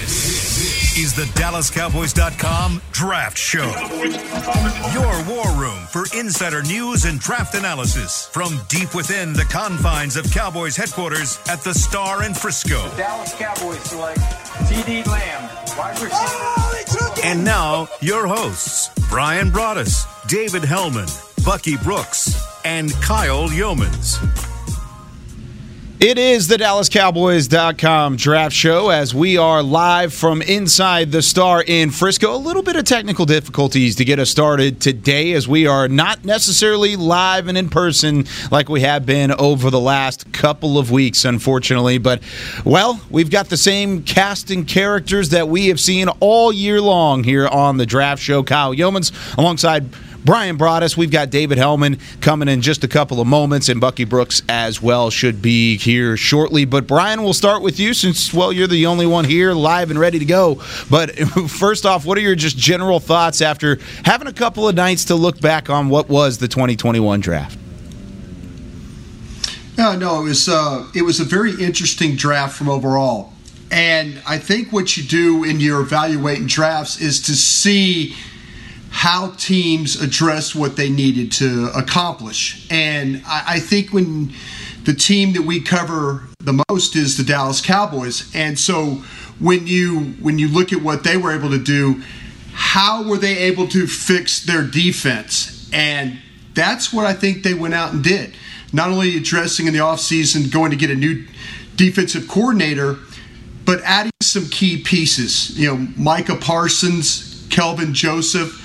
This is the DallasCowboys.com Draft Show. Your war room for insider news and draft analysis from deep within the confines of Cowboys headquarters at the Star in Frisco. Dallas Cowboys select CeeDee Lamb, wide receiver. And now, your hosts, Bryan Broaddus, David Helman, Bucky Brooks, and Kyle Youmans. It is the DallasCowboys.com draft show as we are live from inside the Star in Frisco. A little bit of technical difficulties to get us started today as we are not necessarily live and in person like we have been over the last couple of weeks, unfortunately. But, well, we've got the same cast and characters that we have seen all year long here on the draft show. Kyle Youmans alongside Bryan Broaddus. We've got David Helman coming in just a couple of moments, and Bucky Brooks as well should be here shortly. But Bryan, we'll start with you since, well, you're the only one here live and ready to go. But first off, what are your just general thoughts after having a couple of nights to look back on what was the 2021 draft? Yeah, no, it was uh, it was a very interesting draft from overall, and I think what you do in your evaluating drafts is to see how teams addressed what they needed to accomplish. And I, I, think when the team that we cover the most is the Dallas Cowboys, and so when you when you look at what they were able to do, how were they able to fix their defense? And that's what I think they went out and did. Not only addressing in the offseason, going to get a new defensive coordinator, but adding some key pieces. You know, Micah Parsons, Kelvin Joseph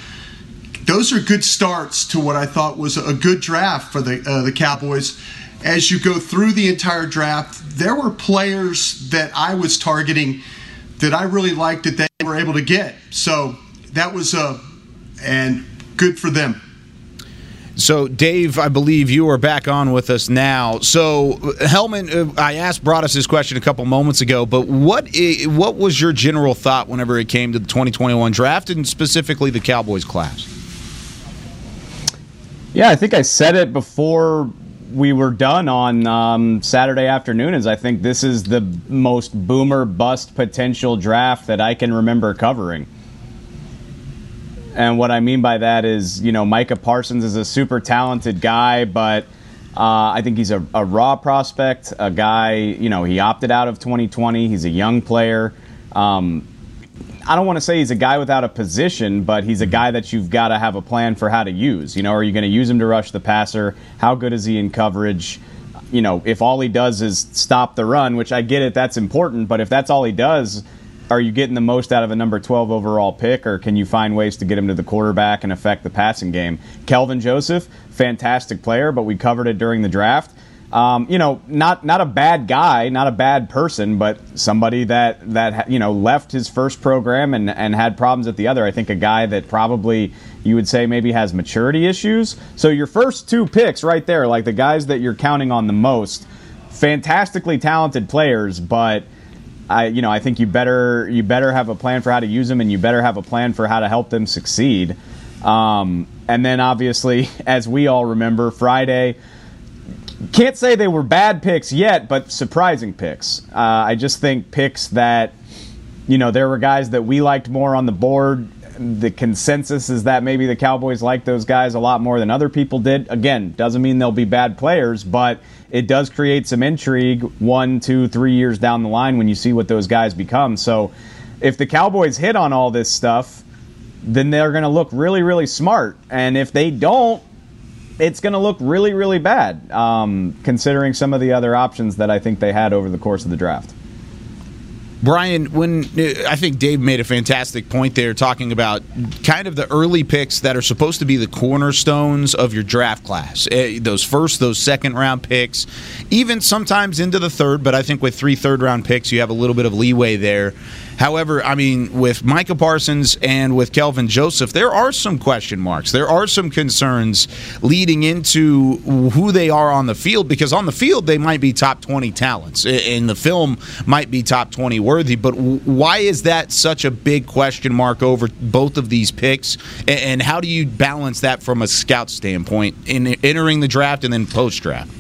those are good starts to what I thought was a good draft for the uh, the Cowboys. As you go through the entire draft, there were players that I was targeting that I really liked that they were able to get. So that was a uh, and good for them. So, Dave, I believe you are back on with us now. So, Helman, uh, I asked Broaddus this question a couple moments ago, but what what was your general thought whenever it came to the 2021 draft and specifically the Cowboys class? Yeah, I think I said it before we were done on um, Saturday afternoon. Is I think this is the most boomer bust potential draft that I can remember covering. And what I mean by that is, you know, Micah Parsons is a super talented guy, but uh, I think he's a, a, raw prospect, a guy, you know, he opted out of 2020. He's a young player. Um, I don't want to say he's a guy without a position, but he's a guy that you've got to have a plan for how to use. You know, are you going to use him to rush the passer? How good is he in coverage? You know, if all he does is stop the run, which I get it, that's important, but if that's all he does, are you getting the most out of a number 12 overall pick, or can you find ways to get him to the quarterback and affect the passing game? Kelvin Joseph, fantastic player, but we covered it during the draft um, you know, not not a bad guy, not a bad person, but somebody that that you know left his first program and and had problems at the other. I think a guy that probably you would say maybe has maturity issues. So your first two picks right there, like the guys that you're counting on the most, fantastically talented players, but. I, you know, I think you better you better have a plan for how to use them, and you better have a plan for how to help them succeed. Um, and then, obviously, as we all remember, Friday, can't say they were bad picks yet, but surprising picks. Uh, I just think picks that, you know, there were guys that we liked more on the board. The consensus is that maybe the Cowboys like those guys a lot more than other people did. Again, doesn't mean they'll be bad players, but it does create some intrigue one, two, three years down the line when you see what those guys become. So if the Cowboys hit on all this stuff, then they're going to look really, really smart. And if they don't, it's going to look really, really bad, um, considering some of the other options that I think they had over the course of the draft. Bryan, when I think Dave made a fantastic point there, talking about kind of the early picks that are supposed to be the cornerstones of your draft class. Eh, those first, those second round picks, even sometimes into the third, but I think with three third round picks, you have a little bit of leeway there. However, I mean, with Micah Parsons and with Kelvin Joseph, there are some question marks. There are some concerns leading into who they are on the field because on the field, they might be top 20 talents. In the film, might be top 20 worthy. But why is that such a big question mark over both of these picks? And how do you balance that from a scout standpoint in entering the draft and then post draft?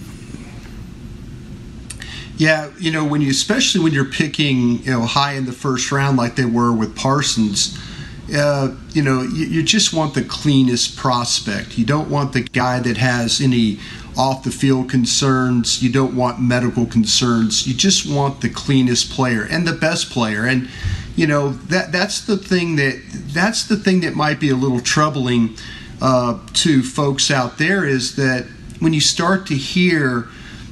Yeah, you know, when you especially when you're picking, you know, high in the first round like they were with Parsons, uh, you know, you, you, just want the cleanest prospect. You don't want the guy that has any off the field concerns. You don't want medical concerns. You just want the cleanest player and the best player. And you know that that's the thing that that's the thing that might be a little troubling uh, to folks out there is that when you start to hear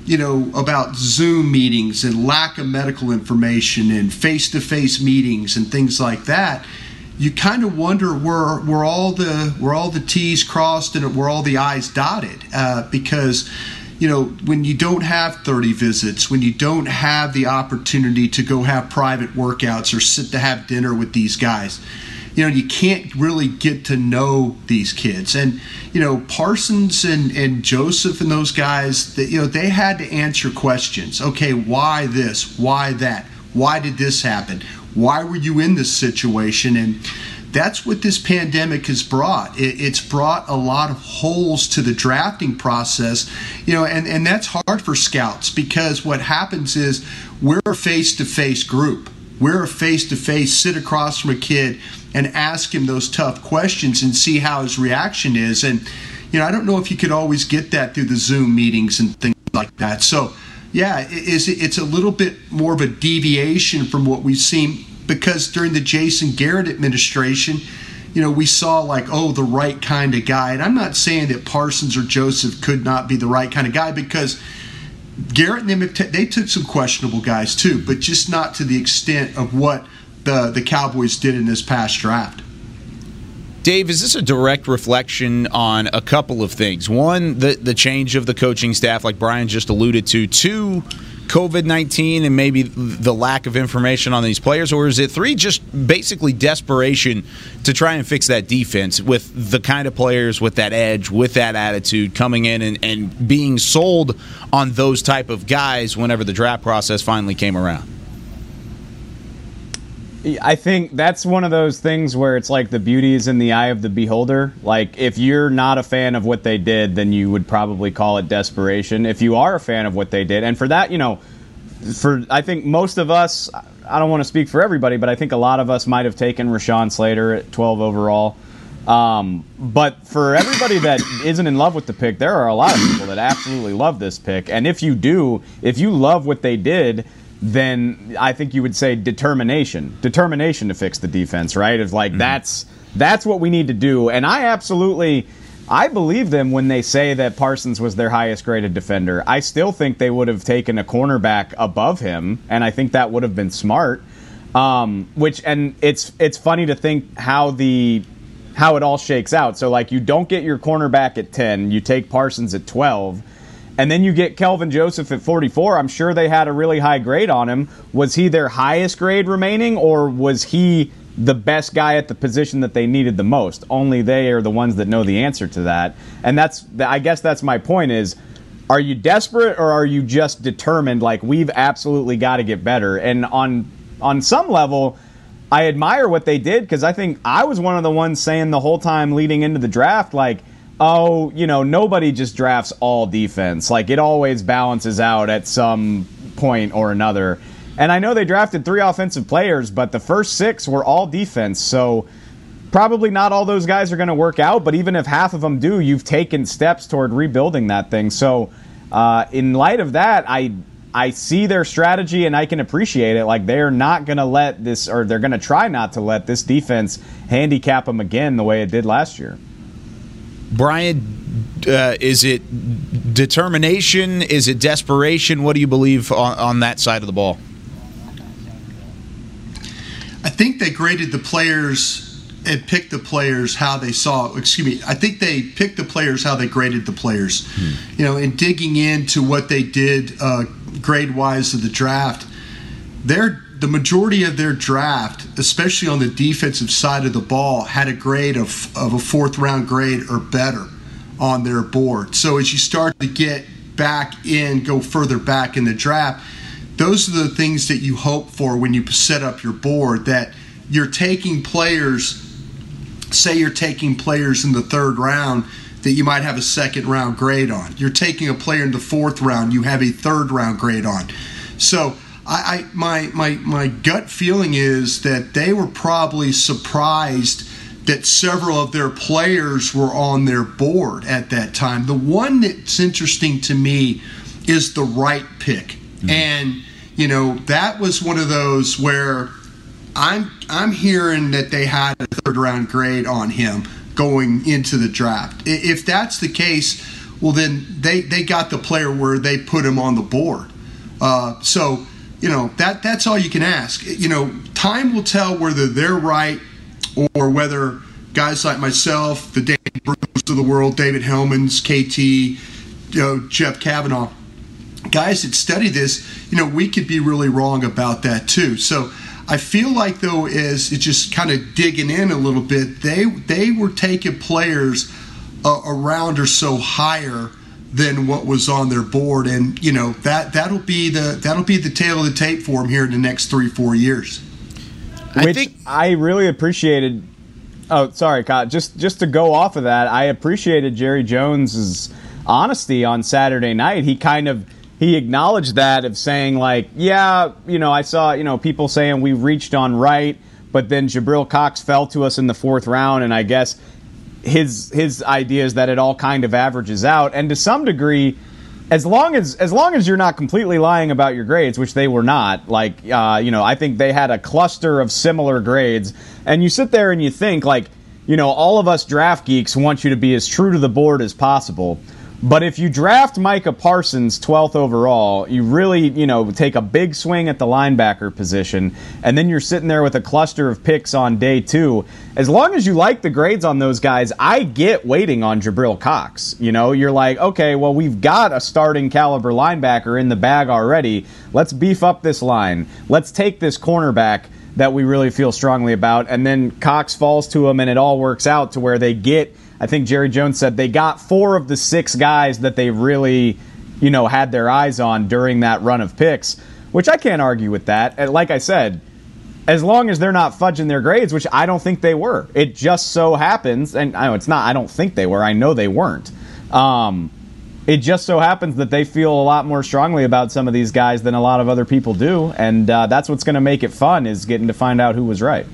you know about zoom meetings and lack of medical information and face-to-face meetings and things like that you kind of wonder where where all the where all the T's crossed and where all the I's dotted uh, because you know when you don't have 30 visits when you don't have the opportunity to go have private workouts or sit to have dinner with these guys you know you can't really get to know these kids and you know parsons and, and joseph and those guys that you know they had to answer questions okay why this why that why did this happen why were you in this situation? And that's what this pandemic has brought. it's brought a lot of holes to the drafting process, you know, and, and that's hard for scouts because what happens is we're a face to face group. We're a face to face, sit across from a kid and ask him those tough questions and see how his reaction is. And, you know, I don't know if you could always get that through the Zoom meetings and things like that. So, yeah, it's, it's a little bit more of a deviation from what we've seen because during the Jason Garrett administration, you know, we saw like, oh, the right kind of guy. And I'm not saying that Parsons or Joseph could not be the right kind of guy because Garrett and them, they took some questionable guys too, but just not to the extent of what the, the Cowboys did in this past draft. Dave, is this a direct reflection on a couple of things? One, the the change of the coaching staff, like Bryan just alluded to. Two, COVID 19 and maybe the lack of information on these players? Or is it three, just basically desperation to try and fix that defense with the kind of players with that edge, with that attitude coming in and, and being sold on those type of guys whenever the draft process finally came around? I think that's one of those things where it's like the beauty is in the eye of the beholder. Like, if you're not a fan of what they did, then you would probably call it desperation. If you are a fan of what they did, and for that, you know, for I think most of us, I don't want to speak for everybody, but I think a lot of us might have taken Rashawn Slater at 12 overall. Um, but for everybody that isn't in love with the pick, there are a lot of people that absolutely love this pick. And if you do, if you love what they did, then I think you would say determination, determination to fix the defense, right? It's like mm-hmm. that's that's what we need to do, and I absolutely. I believe them when they say that Parsons was their highest graded defender. I still think they would have taken a cornerback above him, and I think that would have been smart. Um, which and it's it's funny to think how the how it all shakes out. So like you don't get your cornerback at ten, you take Parsons at twelve and then you get Kelvin Joseph at 44. I'm sure they had a really high grade on him. Was he their highest grade remaining, or was he the best guy at the position that they needed the most? Only they are the ones that know the answer to that. And that's, I guess that's my point is, are you desperate or are you just determined like we've absolutely got to get better? And on on some level, I admire what they did because I think I was one of the ones saying the whole time leading into the draft, like, oh, you know, nobody just drafts all defense. Like it always balances out at some point or another. And I know they drafted three offensive players, but the first six were all defense. So probably not all those guys are going to work out. But even if half of them do, you've taken steps toward rebuilding that thing. So uh, in light of that, I I see their strategy and I can appreciate it. Like they're not going to let this, or they're going to try not to let this defense handicap them again the way it did last year. Bryan, uh, is it determination? Is it desperation? What do you believe on, on that side of the ball? I think they graded the players and picked the players how they saw. Excuse me. I think they picked the players how they graded the players. Hmm. You know, in digging into what they did uh, grade wise of the draft, they're the majority of their draft, especially on the defensive side of the ball, had a grade of, of a fourth round grade or better on their board. So as you start to get back in, go further back in the draft, those are the things that you hope for when you set up your board that you're taking players, say you're taking players in the third round that you might have a second round grade on. You're taking a player in the fourth round, you have a third round grade on So I, I my my my gut feeling is that they were probably surprised that several of their players were on their board at that time. The one that's interesting to me is the Wright pick. Mm-hmm. And you know, that was one of those where I'm I'm hearing that they had a third round grade on him going into the draft. If that's the case, well then they they got the player where they put him on the board. Uh, so you know that that's all you can ask. You know, time will tell whether they're right or whether guys like myself, the Dane Brugler of the world, David Helmans, KT, you know, Jeff Cavanaugh, guys that study this, you know, we could be really wrong about that too. So I feel like though, is it's just kind of digging in a little bit, they they were taking players uh, around or so higher than what was on their board, and you know that that'll be the that'll be the tale of the tape for them here in the next three four years. Which I think I really appreciated. Oh, sorry, Kyle. Just just to go off of that, I appreciated Jerry Jones's honesty on Saturday night. He kind of he acknowledged that of saying like, yeah, you know, I saw you know people saying we reached on Wright, but then Jabril Cox fell to us in the fourth round, and I guess his his idea is that it all kind of averages out, and to some degree. As long as as long as you're not completely lying about your grades, which they were not, like uh, you know, I think they had a cluster of similar grades, and you sit there and you think like, you know, all of us draft geeks want you to be as true to the board as possible. But if you draft Micah Parsons 12th overall, you really, you know, take a big swing at the linebacker position, and then you're sitting there with a cluster of picks on day two. As long as you like the grades on those guys, I get waiting on Jabril Cox. You know, you're like, okay, well, we've got a starting caliber linebacker in the bag already. Let's beef up this line. Let's take this cornerback that we really feel strongly about. And then Cox falls to him, and it all works out to where they get I think Jerry Jones said they got four of the six guys that they really, you know, had their eyes on during that run of picks, which I can't argue with that. And like I said, as long as they're not fudging their grades, which I don't think they were. It just so happens, and I know it's not. I don't think they were. I know they weren't. Um, it just so happens that they feel a lot more strongly about some of these guys than a lot of other people do, and uh, that's what's going to make it fun is getting to find out who was right.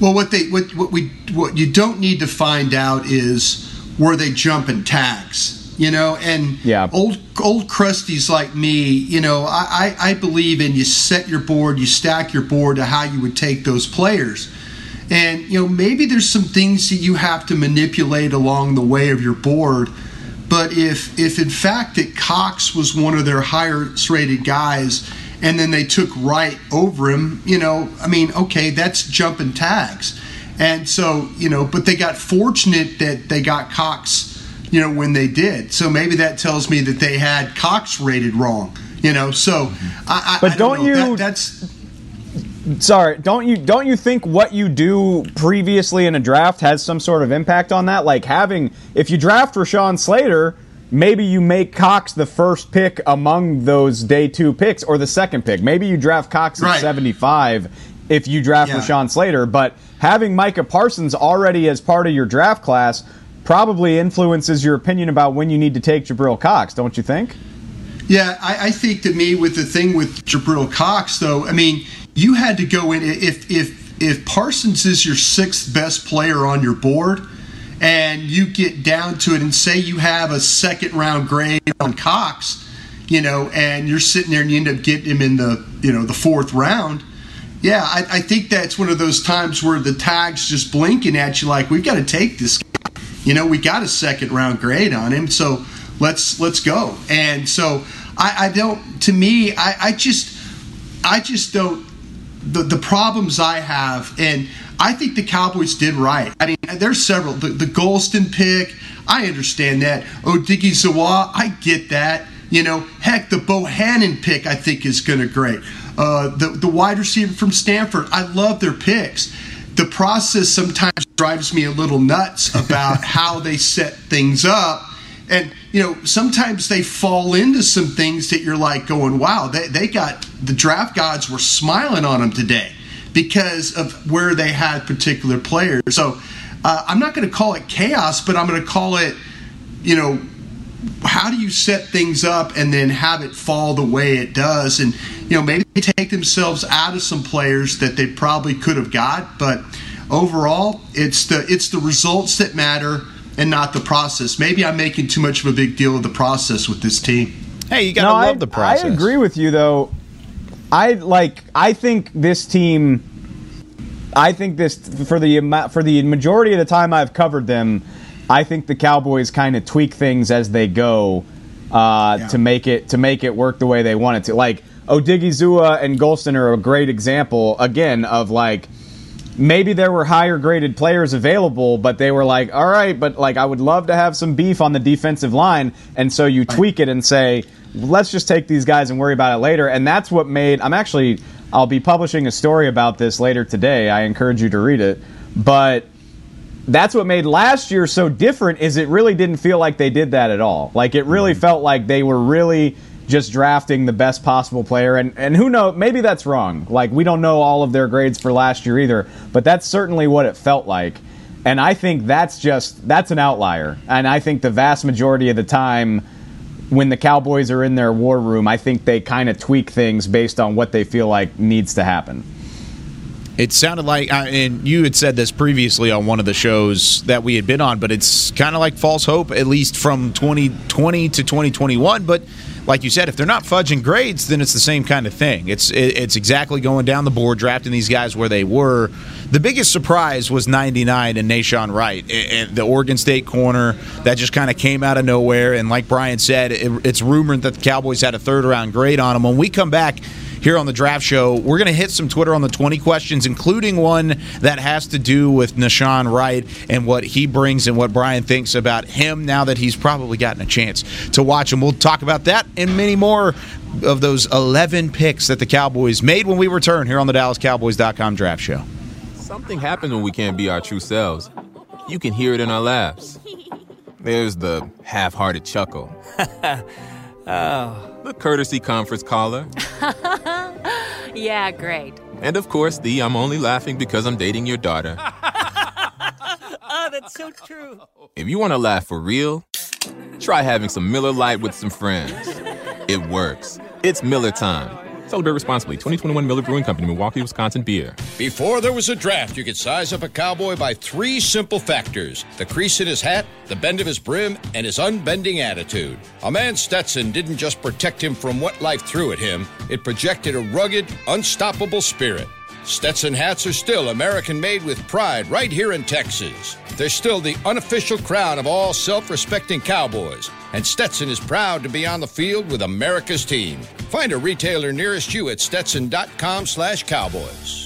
Well, what they what what we what you don't need to find out is were they jumping tags, you know? And yeah. old old crusties like me, you know, I, I I believe in you set your board, you stack your board to how you would take those players. And you know, maybe there's some things that you have to manipulate along the way of your board. But if if in fact that Cox was one of their highest rated guys and then they took Wright over him, you know, I mean, okay, that's jumping tags. And so, you know, but they got fortunate that they got Cox, you know, when they did. So maybe that tells me that they had Cox rated wrong, you know. So, I, but I don't, don't you? That, that's sorry don't you don't you think what you do previously in a draft has some sort of impact on that like having if you draft Rashawn Slater maybe you make Cox the first pick among those day two picks or the second pick. Maybe you draft Cox at right. 75 if you draft yeah. Rashawn Slater, but having Micah Parsons already as part of your draft class probably influences your opinion about when you need to take Jabril Cox, don't you think? Yeah, I, I think to me with the thing with Jabril Cox, though, I mean, you had to go in if if if Parsons is your sixth best player on your board and you get down to it and say you have a second round grade on Cox, you know, and you're sitting there and you end up getting him in the, you know, the fourth round. Yeah, I, I think that's one of those times where the tag's just blinking at you like, we've got to take this guy. You know, we got a second round grade on him, so let's let's go. And so I, I don't to me, I, I just I just don't the, the problems I have and I think the Cowboys did right. I mean, there's several. The, the Golston pick, I understand that. Odighizuwa, I get that. You know, heck, the Bohanna pick I think is going to great. Uh, the the wide receiver from Stanford, I love their picks. The process sometimes drives me a little nuts about how they set things up. And, you know, sometimes they fall into some things that you're like going, wow, they, they got the draft gods were smiling on them today because of where they had particular players. So uh, I'm not going to call it chaos, but I'm going to call it, you know, how do you set things up and then have it fall the way it does? And you know, maybe they take themselves out of some players that they probably could have got, but overall, it's the it's the results that matter and not the process. Maybe I'm making too much of a big deal of the process with this team. Hey, you gotta no, love I, the process. I agree with you though. I like. I think this team. I think this for the for the majority of the time I've covered them. I think the Cowboys kind of tweak things as they go uh, yeah. to make it to make it work the way they want it to. Like Odighizuwa and Golston are a great example again of like maybe there were higher graded players available, but they were like, all right, but like I would love to have some beef on the defensive line, and so you tweak it and say, let's just take these guys and worry about it later, and that's what made. I'm actually I'll be publishing a story about this later today. I encourage you to read it, but that's what made last year so different is it really didn't feel like they did that at all. Like it really mm-hmm. felt like they were really just drafting the best possible player and and who knows maybe that's wrong. Like we don't know all of their grades for last year either, but that's certainly what it felt like. And I think that's just that's an outlier. And I think the vast majority of the time when the Cowboys are in their war room, I think they kind of tweak things based on what they feel like needs to happen. It sounded like, uh, and you had said this previously on one of the shows that we had been on, but it's kind of like false hope, at least from 2020 to 2021. But like you said, if they're not fudging grades, then it's the same kind of thing. It's it's exactly going down the board, drafting these guys where they were. The biggest surprise was 99 and Nahshon Wright, and the Oregon State corner that just kind of came out of nowhere. And like Bryan said, it, it's rumored that the Cowboys had a third round grade on him. When we come back here on the draft show. We're going to hit some Twitter on the 20 questions, including one that has to do with Nahshon Wright and what he brings and what Bryan thinks about him now that he's probably gotten a chance to watch him. We'll talk about that and many more of those 11 picks that the Cowboys made when we return here on the DallasCowboys.com draft show. Something happens when we can't be our true selves. You can hear it in our laughs. There's the half hearted chuckle. oh. The courtesy conference caller. yeah, great. And of course, the I'm only laughing because I'm dating your daughter. oh, that's so true. If you want to laugh for real, try having some Miller Lite with some friends. It works. It's Miller time. Celebrate responsibly. 2021 Miller Brewing Company, Milwaukee, Wisconsin beer. Before there was a draft, you could size up a cowboy by three simple factors the crease in his hat, the bend of his brim, and his unbending attitude. A man Stetson didn't just protect him from what life threw at him, it projected a rugged, unstoppable spirit. Stetson hats are still American made with pride right here in Texas. They're still the unofficial crown of all self respecting cowboys, and Stetson is proud to be on the field with America's team. Find a retailer nearest you at stetson.com slash cowboys.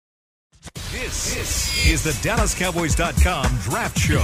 This, this is the DallasCowboys.com Draft Show.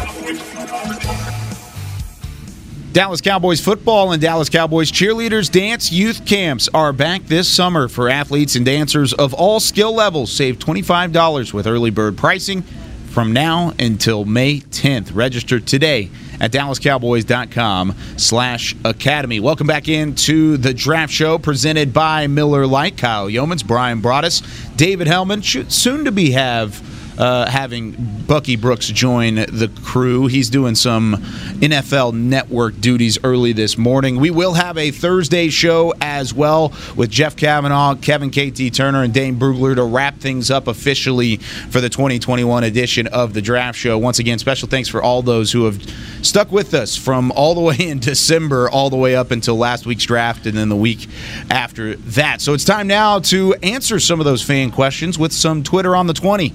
Dallas Cowboys football and Dallas Cowboys cheerleaders dance youth camps are back this summer for athletes and dancers of all skill levels. Save $25 with early bird pricing from now until May 10th. Register today at dallascowboys.com slash academy. Welcome back into the draft show presented by Miller Lite. Kyle Youmans, Bryan Broaddus, David Helman. Soon to be have uh, having Bucky Brooks join the crew. He's doing some NFL Network duties early this morning. We will have a Thursday show as well with Jeff Cavanaugh, Kevin KT Turner, and Dane Brugler to wrap things up officially for the 2021 edition of the Draft Show. Once again, special thanks for all those who have stuck with us from all the way in December all the way up until last week's draft and then the week after that. So it's time now to answer some of those fan questions with some Twitter on the 20.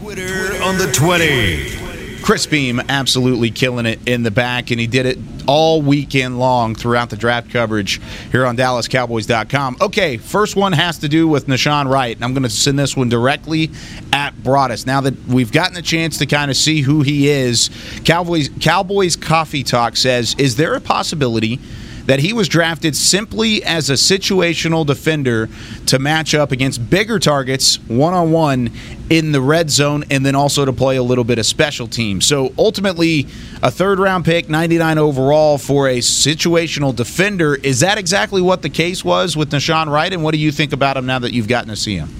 Twitter on the 20. Chris Beam absolutely killing it in the back, and he did it all weekend long throughout the draft coverage here on DallasCowboys.com. Okay, first one has to do with Nahshon Wright, and I'm going to send this one directly at Broaddus. Now that we've gotten a chance to kind of see who he is, Cowboys Cowboys Coffee Talk says, is there a possibility? That he was drafted simply as a situational defender to match up against bigger targets one on one in the red zone and then also to play a little bit of special teams. So ultimately, a third round pick, 99 overall for a situational defender. Is that exactly what the case was with Nahshon Wright? And what do you think about him now that you've gotten to see him?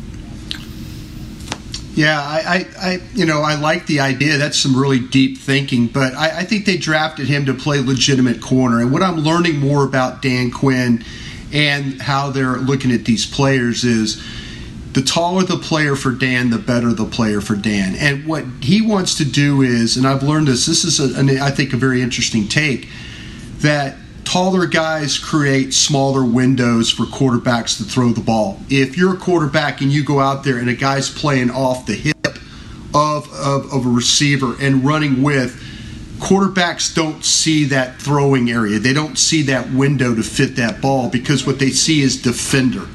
Yeah, I, I, I, you know, I like the idea. That's some really deep thinking, but I, I think they drafted him to play legitimate corner. And what I'm learning more about Dan Quinn and how they're looking at these players is the taller the player for Dan, the better the player for Dan. And what he wants to do is, and I've learned this. This is, a, an, I think, a very interesting take that taller guys create smaller windows for quarterbacks to throw the ball. If you're a quarterback and you go out there and a guy's playing off the hip of, of, of a receiver and running with, quarterbacks don't see that throwing area. They don't see that window to fit that ball because what they see is defender.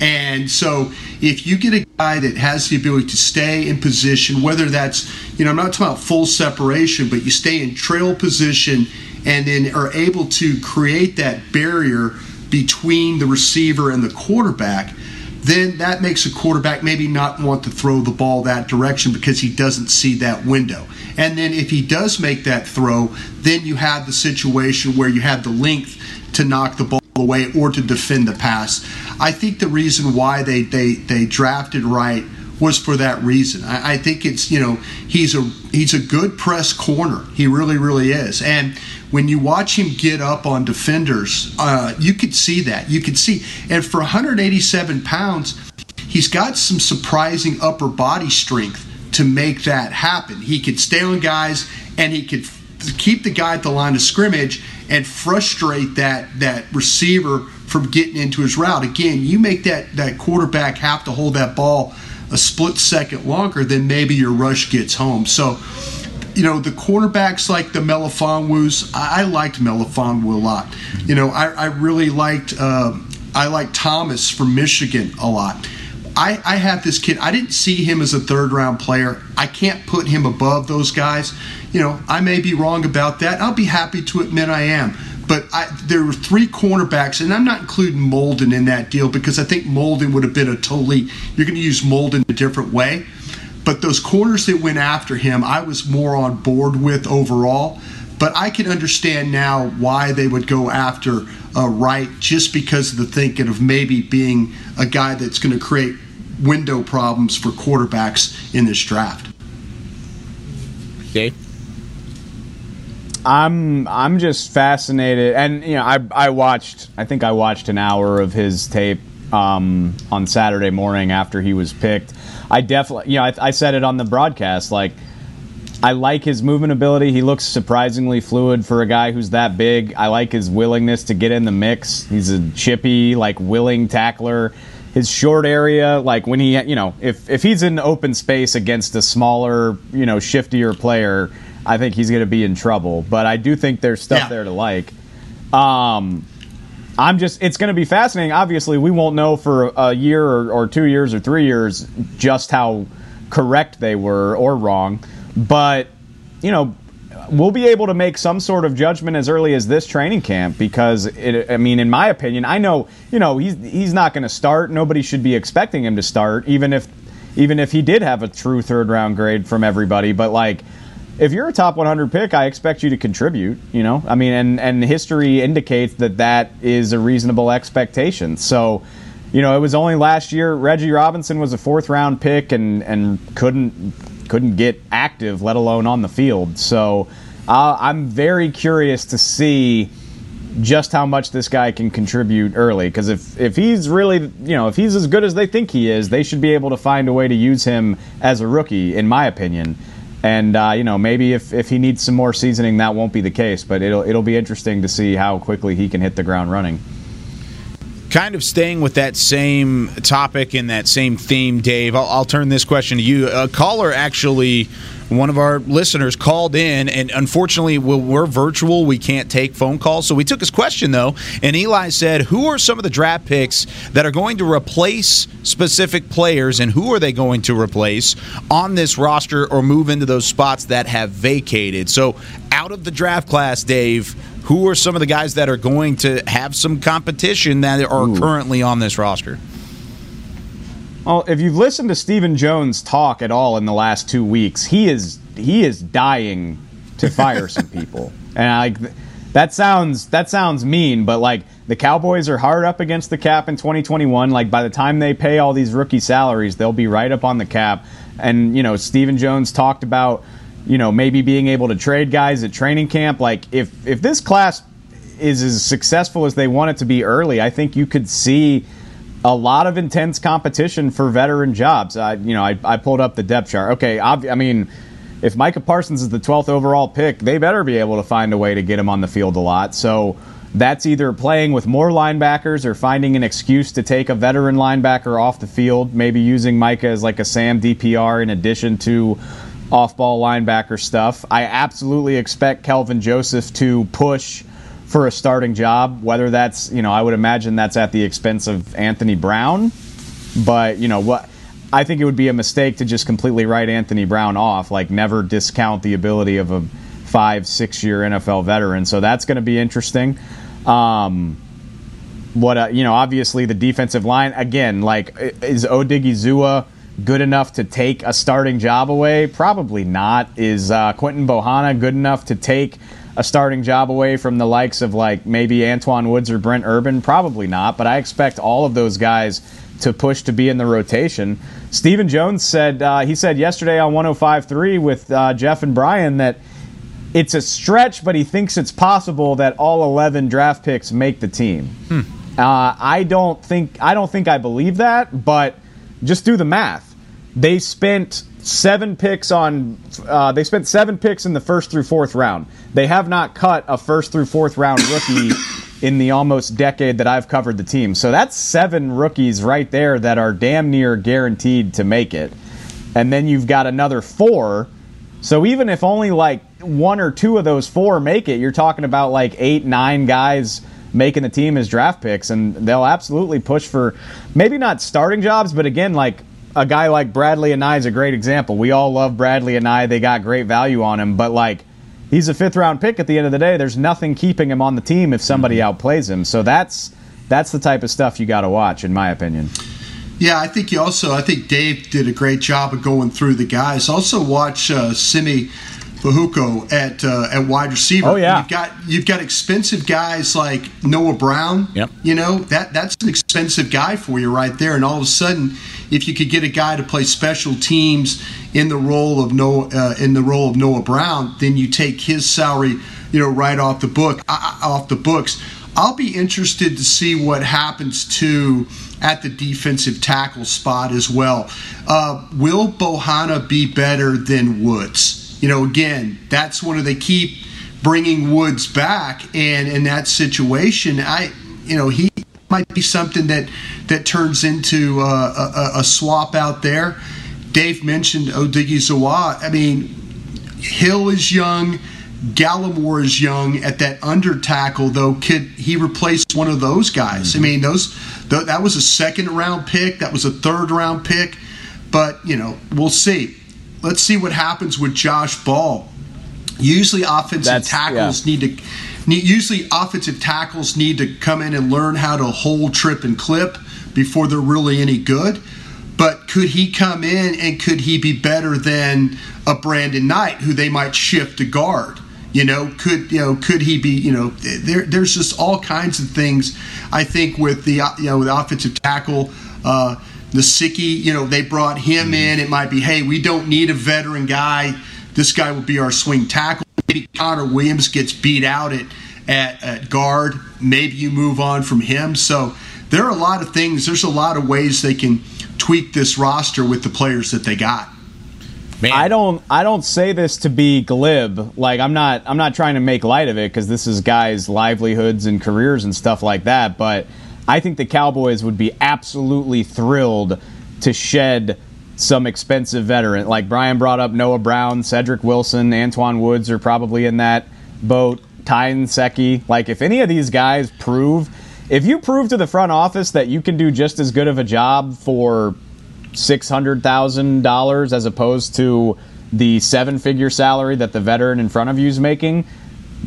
And so if you get a guy that has the ability to stay in position, whether that's, you know, I'm not talking about full separation, but you stay in trail position and then are able to create that barrier between the receiver and the quarterback, then that makes a quarterback maybe not want to throw the ball that direction because he doesn't see that window. And then if he does make that throw, then you have the situation where you have the length to knock the ball away or to defend the pass. I think the reason why they they, they drafted Wright was for that reason. I, I, think it's you know he's a he's a good press corner. He really really is. And when you watch him get up on defenders, uh, you could see that. You could see, and for 187 pounds, he's got some surprising upper body strength to make that happen. He could stay on guys, and he could keep the guy at the line of scrimmage and frustrate that that receiver from getting into his route. Again, you make that that quarterback have to hold that ball a split second longer, then maybe your rush gets home. So you know, the cornerbacks like the Melifonwus, I, I liked Melifonwu a lot. You know, I, I really liked uh, I liked Thomas from Michigan a lot. I, I have this kid. I didn't see him as a third round player. I can't put him above those guys. You know, I may be wrong about that. I'll be happy to admit I am. But I, there were three cornerbacks, and I'm not including Molden in that deal because I think Molden would have been a totally, you're going to use Molden a different way. But those corners that went after him, I was more on board with overall. But I can understand now why they would go after uh, Wright just because of the thinking of maybe being a guy that's going to create window problems for quarterbacks in this draft. Dave? I'm I'm just fascinated, and you know I I watched I think I watched an hour of his tape um, on Saturday morning after he was picked. I definitely, you know, I, I said it on the broadcast. Like, I like his movement ability. He looks surprisingly fluid for a guy who's that big. I like his willingness to get in the mix. He's a chippy, like willing tackler. His short area, like when he, you know, if if he's in open space against a smaller, you know, shiftier player, I think he's going to be in trouble. But I do think there's stuff yeah. there to like. Um, I'm just, it's going to be fascinating. Obviously, we won't know for a year or, or, two years or three years just how correct they were or wrong. But, you know, we'll be able to make some sort of judgment as early as this training camp because, it, I mean, in my opinion, I know, you know, he's, he's not going to start. Nobody should be expecting him to start, even if, even if he did have a true third round grade from everybody. But, like, if you're a top 100 pick, I expect you to contribute. You know, I mean, and and history indicates that that is a reasonable expectation. So, you know, it was only last year Reggie Robinson was a fourth round pick and and couldn't couldn't get active, let alone on the field. So uh, I'm very curious to see just how much this guy can contribute early. Because if if he's really you know if he's as good as they think he is, they should be able to find a way to use him as a rookie, in my opinion. And uh, you know maybe if, if he needs some more seasoning, that won't be the case. But it'll it'll be interesting to see how quickly he can hit the ground running. Kind of staying with that same topic and that same theme, Dave. I'll, I'll turn this question to you. A caller actually one of our listeners called in, and unfortunately, we're virtual. We can't take phone calls. So we took his question, though, and Eli said, Who are some of the draft picks that are going to replace specific players, and who are they going to replace on this roster or move into those spots that have vacated? So, out of the draft class, Dave, who are some of the guys that are going to have some competition that are Ooh. currently on this roster? Well, if you've listened to Stephen Jones talk at all in the last two weeks, he is he is dying to fire some people, and like that sounds that sounds mean, but like the Cowboys are hard up against the cap in 2021. Like by the time they pay all these rookie salaries, they'll be right up on the cap. And you know, Stephen Jones talked about you know maybe being able to trade guys at training camp. Like if if this class is as successful as they want it to be early, I think you could see a lot of intense competition for veteran jobs. I, you know, I, I pulled up the depth chart. Okay, I mean, if Micah Parsons is the 12th overall pick, they better be able to find a way to get him on the field a lot. So that's either playing with more linebackers or finding an excuse to take a veteran linebacker off the field, maybe using Micah as like a Sam DPR in addition to off ball linebacker stuff. I absolutely expect Kelvin Joseph to push for a starting job. Whether that's, you know, I would imagine that's at the expense of Anthony Brown. But, you know, what I think it would be a mistake to just completely write Anthony Brown off, like never discount the ability of a five, six year NFL veteran. So that's going to be interesting. Um, what uh, you know, obviously the defensive line again. Like, is Odighizuwa good enough to take a starting job away? Probably not. Is uh, Quinton Bohanna good enough to take a starting job away from the likes of like maybe Antwaun Woods or Brent Urban? Probably not, but I expect all of those guys to push to be in the rotation. Stephen Jones said uh, he said yesterday on 105.3 with uh, Jeff and Brian that it's a stretch, but he thinks it's possible that all 11 draft picks make the team. Hmm. Uh, I don't think I don't think I believe that, but just do the math. They spent seven picks on. Uh, they spent seven picks in the first through fourth round. They have not cut a first through fourth round rookie in the almost decade that I've covered the team. So that's seven rookies right there that are damn near guaranteed to make it. And then you've got another four. So even if only like one or two of those four make it, you're talking about like eight, nine guys making the team as draft picks, and they'll absolutely push for maybe not starting jobs, but again, like a guy like Bradlee Anae is a great example. We all love Bradlee Anae. they got great value on him, but like he's a fifth round pick at the end of the day. There's nothing keeping him on the team if somebody mm-hmm. outplays him. So that's that's the type of stuff you got to watch, in my opinion. Yeah, I think you also. I think Dave did a great job of going through the guys. Also, watch uh, Simi Fehoko at uh, at wide receiver. Oh yeah, you've got you've got expensive guys like Noah Brown. Yep. You know that that's an expensive guy for you right there. And all of a sudden, if you could get a guy to play special teams in the role of Noah uh, in the role of Noah Brown, then you take his salary, you know, right off the book uh, uh off the books. I'll be interested to see what happens to at the defensive tackle spot as well. Uh, will Bohanna be better than Woods? You know, again, that's one of the keep bringing Woods back, and in that situation, I, you know, he might be something that that turns into a, a, a swap out there. Dave mentioned Odighizuwa. I mean, Hill is young. Gallimore is young at that under tackle, though. Could he replace one of those guys? Mm-hmm. I mean, those th- that was a second round pick, that was a third round pick, but you know, we'll see let's see what happens with Josh Ball. Usually, offensive That's, tackles yeah. need to. Usually, offensive tackles need to come in and learn how to hold, trip, and clip before they're really any good. But could he come in and could he be better than a Brandon Knight, who they might shift to guard? You know, could you know could he be? You know, there there's just all kinds of things. I think with the you know with offensive tackle. Uh, Nsekhe, you know, they brought him mm-hmm. in. It might be, hey, we don't need a veteran guy. This guy will be our swing tackle. Maybe Connor Williams gets beat out at, at, at guard. Maybe you move on from him. So there are a lot of things. There's a lot of ways they can tweak this roster with the players that they got. Man. I don't I don't say this to be glib. Like I'm not I'm not trying to make light of it because this is guys' livelihoods and careers and stuff like that. But I think the Cowboys would be absolutely thrilled to shed some expensive veteran. Like Bryan brought up Noah Brown, Cedric Wilson, Antwaun Woods are probably in that boat. Ty Nsekhe. Like if any of these guys prove if you prove to the front office that you can do just as good of a job for six hundred thousand dollars as opposed to the seven figure salary that the veteran in front of you is making,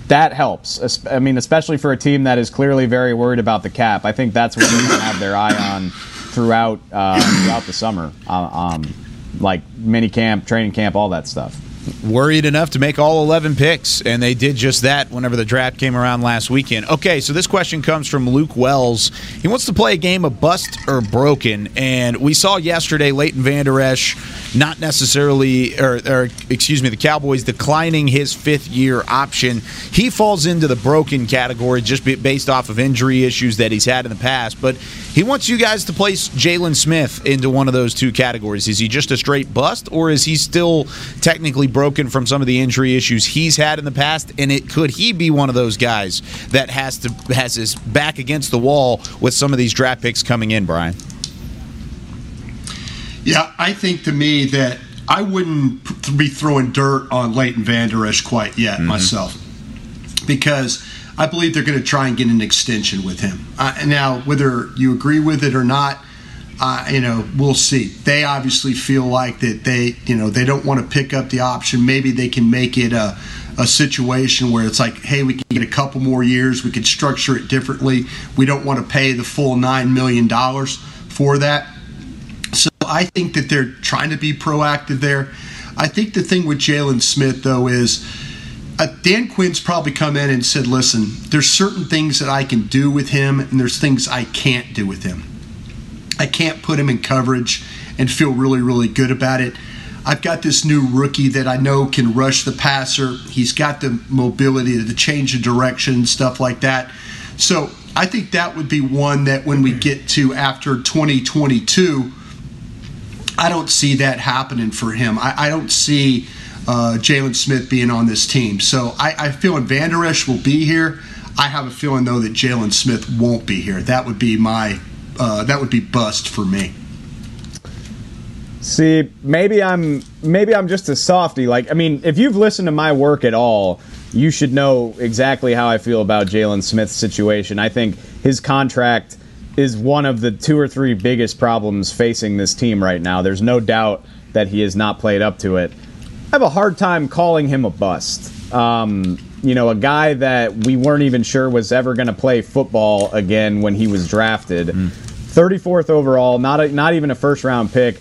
that helps. I mean, especially for a team that is clearly very worried about the cap. I think that's what they have their eye on throughout uh, throughout the summer, uh, um, like mini camp, training camp, all that stuff worried enough to make all 11 picks, and they did just that whenever the draft came around last weekend. Okay, so this question comes from Luke Wells. He wants to play a game of bust or broken, and we saw yesterday Leighton Vander Esch not necessarily, or, or excuse me, the Cowboys declining his fifth year option. He falls into the broken category just based off of injury issues that he's had in the past, but he wants you guys to place Jaylon Smith into one of those two categories. Is he just a straight bust, or is he still technically broken from some of the injury issues he's had in the past? And it could he be one of those guys that has to has his back against the wall with some of these draft picks coming in, Bryan? Yeah, I think to me that I wouldn't be throwing dirt on Leighton Vander Esch quite yet mm-hmm. myself because I believe they're going to try and get an extension with him. Uh, now, whether you agree with it or not, uh, you know, we'll see. They obviously feel like that they, you know, they don't want to pick up the option. Maybe they can make it a, a situation where it's like, hey, we can get a couple more years. We can structure it differently. We don't want to pay the full $9 million for that. So I think that they're trying to be proactive there. I think the thing with Jaylon Smith, though, is uh, Dan Quinn's probably come in and said, listen, there's certain things that I can do with him, and there's things I can't do with him. I can't put him in coverage and feel really, really good about it. I've got this new rookie that I know can rush the passer. He's got the mobility to change the direction stuff like that. So I think that would be one that when we get to after 2022, I don't see that happening for him. I, I don't see uh, Jaylon Smith being on this team. So I, I feel Vander Esch will be here. I have a feeling though that Jaylon Smith won't be here. That would be my uh, that would be bust for me. See, maybe I'm maybe I'm just a softy. Like, I mean, if you've listened to my work at all, you should know exactly how I feel about Jaylon Smith's situation. I think his contract is one of the two or three biggest problems facing this team right now. There's no doubt that he has not played up to it. I have a hard time calling him a bust. Um, you know, a guy that we weren't even sure was ever going to play football again when he was drafted. Mm. 34th overall, not a, not even a first round pick.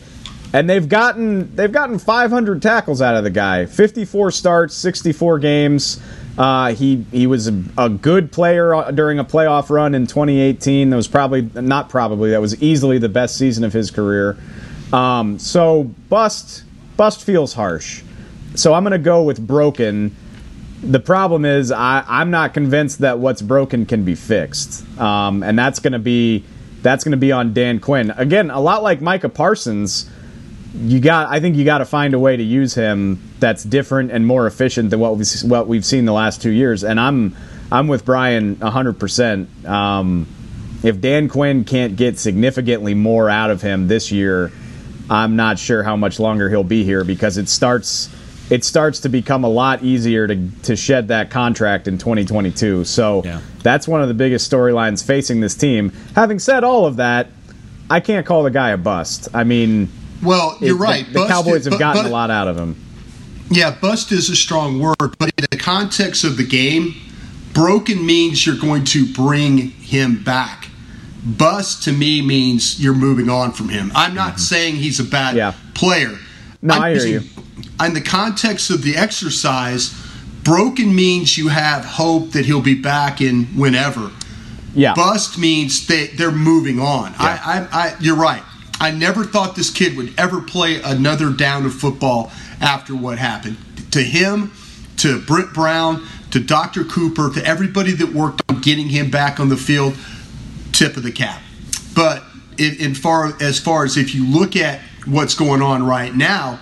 And they've gotten they've gotten 500 tackles out of the guy. 54 starts, 64 games. Uh, he he was a, a, good player during a playoff run in 2018. That was probably not probably that was easily the best season of his career. Um, so bust bust feels harsh. So I'm going to go with broken the problem is I, I'm not convinced that what's broken can be fixed, um, and that's going to be that's going to be on Dan Quinn again. A lot like Micah Parsons, you got I think you got to find a way to use him that's different and more efficient than what we've what we've seen the last two years. And I'm I'm with Bryan 100. Um, percent If Dan Quinn can't get significantly more out of him this year, I'm not sure how much longer he'll be here because it starts it starts to become a lot easier to, to shed that contract in 2022. So yeah. that's one of the biggest storylines facing this team. Having said all of that, I can't call the guy a bust. I mean, well, you're it, right. The, the Cowboys have gotten but, a lot out of him. Yeah, bust is a strong word, but in the context of the game, broken means you're going to bring him back. Bust to me means you're moving on from him. I'm not mm-hmm. saying he's a bad yeah. player. No, I'm i hear you in the context of the exercise, Broken means you have hope that he'll be back in whenever. Yeah. Bust means they they're moving on. I, I, I, you're right. I never thought this kid would ever play another down of football after what happened to him, to Britt Brown, to Dr. Cooper, to everybody that worked on getting him back on the field. Tip of the cap. But in, in far as far as if you look at what's going on right now,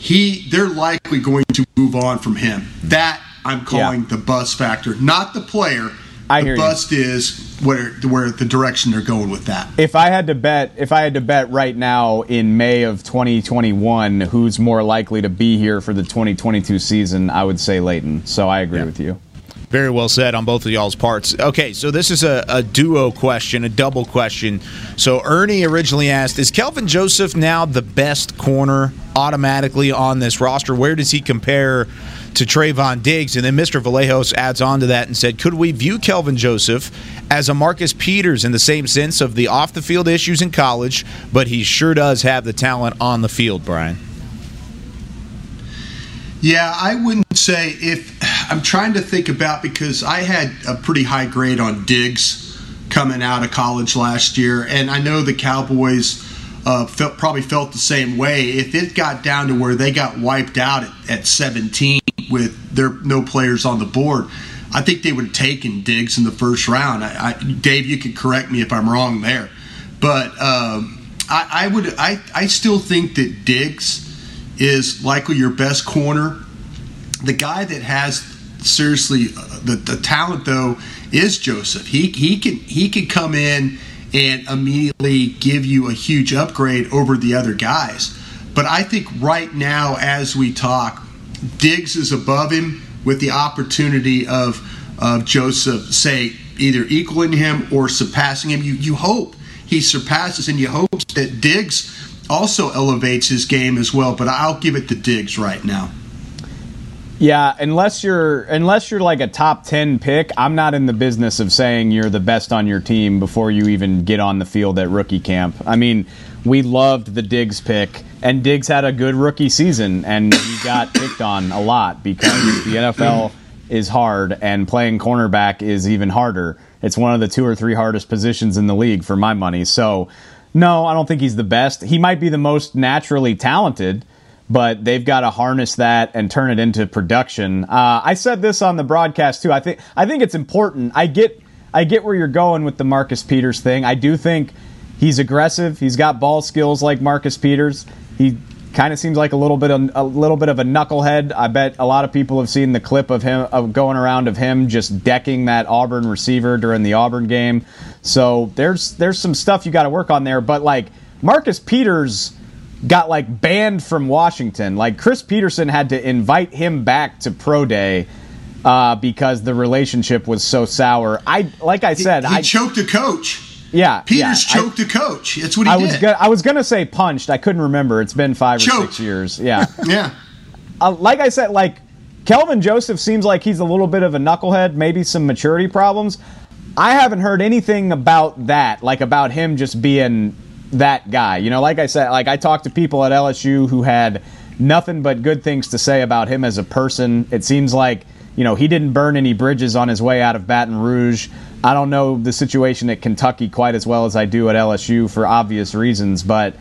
he they're likely going to move on from him. That I'm calling Yeah. the bust factor, not the player. I the hear you. bust is where where the direction they're going with that. If I had to bet, if I had to bet right now in May of 2021, who's more likely to be here for the 2022 season, I would say Leighton. So I agree with you. Very well said on both of y'all's parts. Okay, so this is a, a duo question, a double question. So Ernie originally asked, is Kelvin Joseph now the best corner automatically on this roster? Where does he compare to Trevon Diggs? And then Mr. Vallejos adds on to that and said, could we view Kelvin Joseph as a Marcus Peters in the same sense of the off the field issues in college, but he sure does have the talent on the field, Bryan? Yeah, I wouldn't say if I'm trying to think about because I had a pretty high grade on Diggs coming out of college last year, and I know the Cowboys uh, felt, probably felt the same way. If it got down to where they got wiped out at, at 17 with there no players on the board, I think they would have taken Diggs in the first round. I, I, Dave, you could correct me if I'm wrong there, but um, I, I would I, I still think that Diggs is likely your best corner. The guy that has seriously uh, the, the talent though is Joseph. He he can he can come in and immediately give you a huge upgrade over the other guys. But I think right now as we talk, Diggs is above him with the opportunity of of Joseph say either equaling him or surpassing him. You you hope he surpasses and you hope that Diggs also elevates his game as well, but I'll give it to Diggs right now. Yeah, unless you're unless you're like a top 10 pick, I'm not in the business of saying you're the best on your team before you even get on the field at rookie camp. I mean, we loved the Diggs pick and Diggs had a good rookie season and he got picked on a lot because the NFL is hard and playing cornerback is even harder. It's one of the two or three hardest positions in the league for my money. So, no, I don't think he's the best. He might be the most naturally talented but they've got to harness that and turn it into production. Uh, I said this on the broadcast too. I think I think it's important. I get I get where you're going with the Marcus Peters thing. I do think he's aggressive. He's got ball skills like Marcus Peters. He kind of seems like a little bit of, a little bit of a knucklehead. I bet a lot of people have seen the clip of him of going around of him just decking that Auburn receiver during the Auburn game. So there's there's some stuff you got to work on there. But like Marcus Peters got like banned from Washington. Like Chris Petersen had to invite him back to pro day uh, because the relationship was so sour. I like I said, he I choked a coach. Yeah, Peters yeah, choked a coach. That's what he I did. was gonna, I was gonna say punched. I couldn't remember. It's been five or six years. Yeah, yeah. uh, like I said, like Kelvin Joseph seems like he's a little bit of a knucklehead, maybe some maturity problems. I haven't heard anything about that, like about him just being that guy. You know, like I said, like I talked to people at LSU who had nothing but good things to say about him as a person. It seems like, you know, he didn't burn any bridges on his way out of Baton Rouge. I don't know the situation at Kentucky quite as well as I do at LSU for obvious reasons, but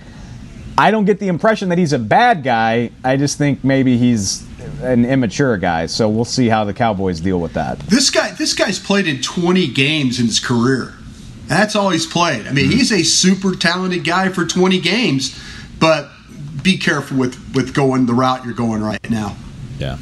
I don't get the impression that he's a bad guy. I just think maybe he's an immature guy. So we'll see how the Cowboys deal with that. This guy, this guy's played in 20 games in his career. That's all he's played. I mean, Mm-hmm. he's a super talented guy for 20 games, but be careful with with going the route you're going right now. Yeah.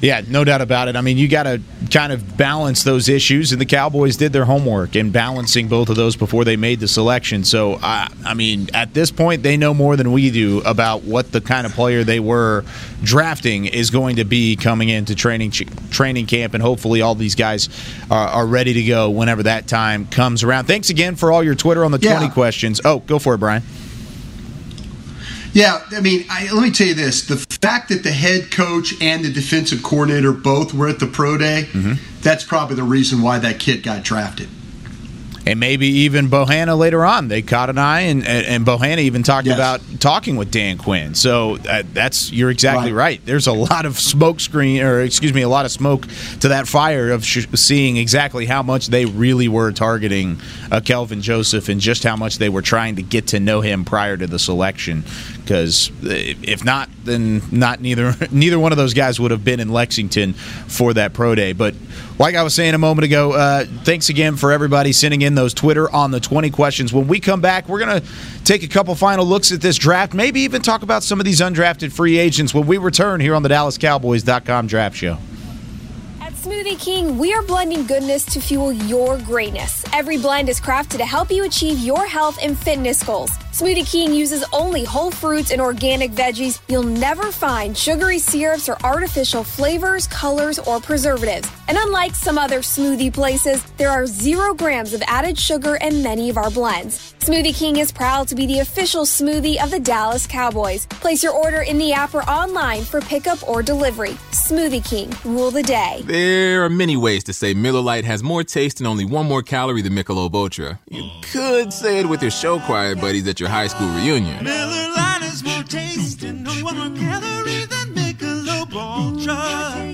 Yeah, no doubt about it. I mean, you got to kind of balance those issues, and the Cowboys did their homework in balancing both of those before they made the selection. So, I, I mean, at this point, they know more than we do about what the kind of player they were drafting is going to be coming into training training camp, and hopefully, all these guys are, are ready to go whenever that time comes around. Thanks again for all your Twitter on the Yeah. twenty questions. Oh, go for it, Bryan. Yeah, I mean, I, let me tell you this: the fact that the head coach and the defensive coordinator both were at the pro day, Mm-hmm. that's probably the reason why that kid got drafted. And maybe even Bohanna later on. They caught an eye, and, and, and Bohanna even talked Yes. about talking with Dan Quinn. So uh, that's you're exactly right. There's a lot of smoke screen, or excuse me, a lot of smoke to that fire of sh- seeing exactly how much they really were targeting uh, Kelvin Joseph and just how much they were trying to get to know him prior to the selection. Because if not, then not neither neither one of those guys would have been in Lexington for that pro day. But like I was saying a moment ago, uh, thanks again for everybody sending in those Twitter on the 20 questions. When we come back, we're going to take a couple final looks at this draft, maybe even talk about some of these undrafted free agents when we return here on the DallasCowboys.com draft show. At Smoothie King, we are blending goodness to fuel your greatness. Every blend is crafted to help you achieve your health and fitness goals. Smoothie King uses only whole fruits and organic veggies. You'll never find sugary syrups or artificial flavors, colors, or preservatives. And unlike some other smoothie places, there are zero grams of added sugar in many of our blends. Smoothie King is proud to be the official smoothie of the Dallas Cowboys. Place your order in the app or online for pickup or delivery. Smoothie King, rule the day. There are many ways to say Miller Lite has more taste and only one more calorie than Michelob Ultra. You could say it with your show choir buddies at your high school reunion. Miller Lite is more tasty, no one calorie than Michelob Ultra.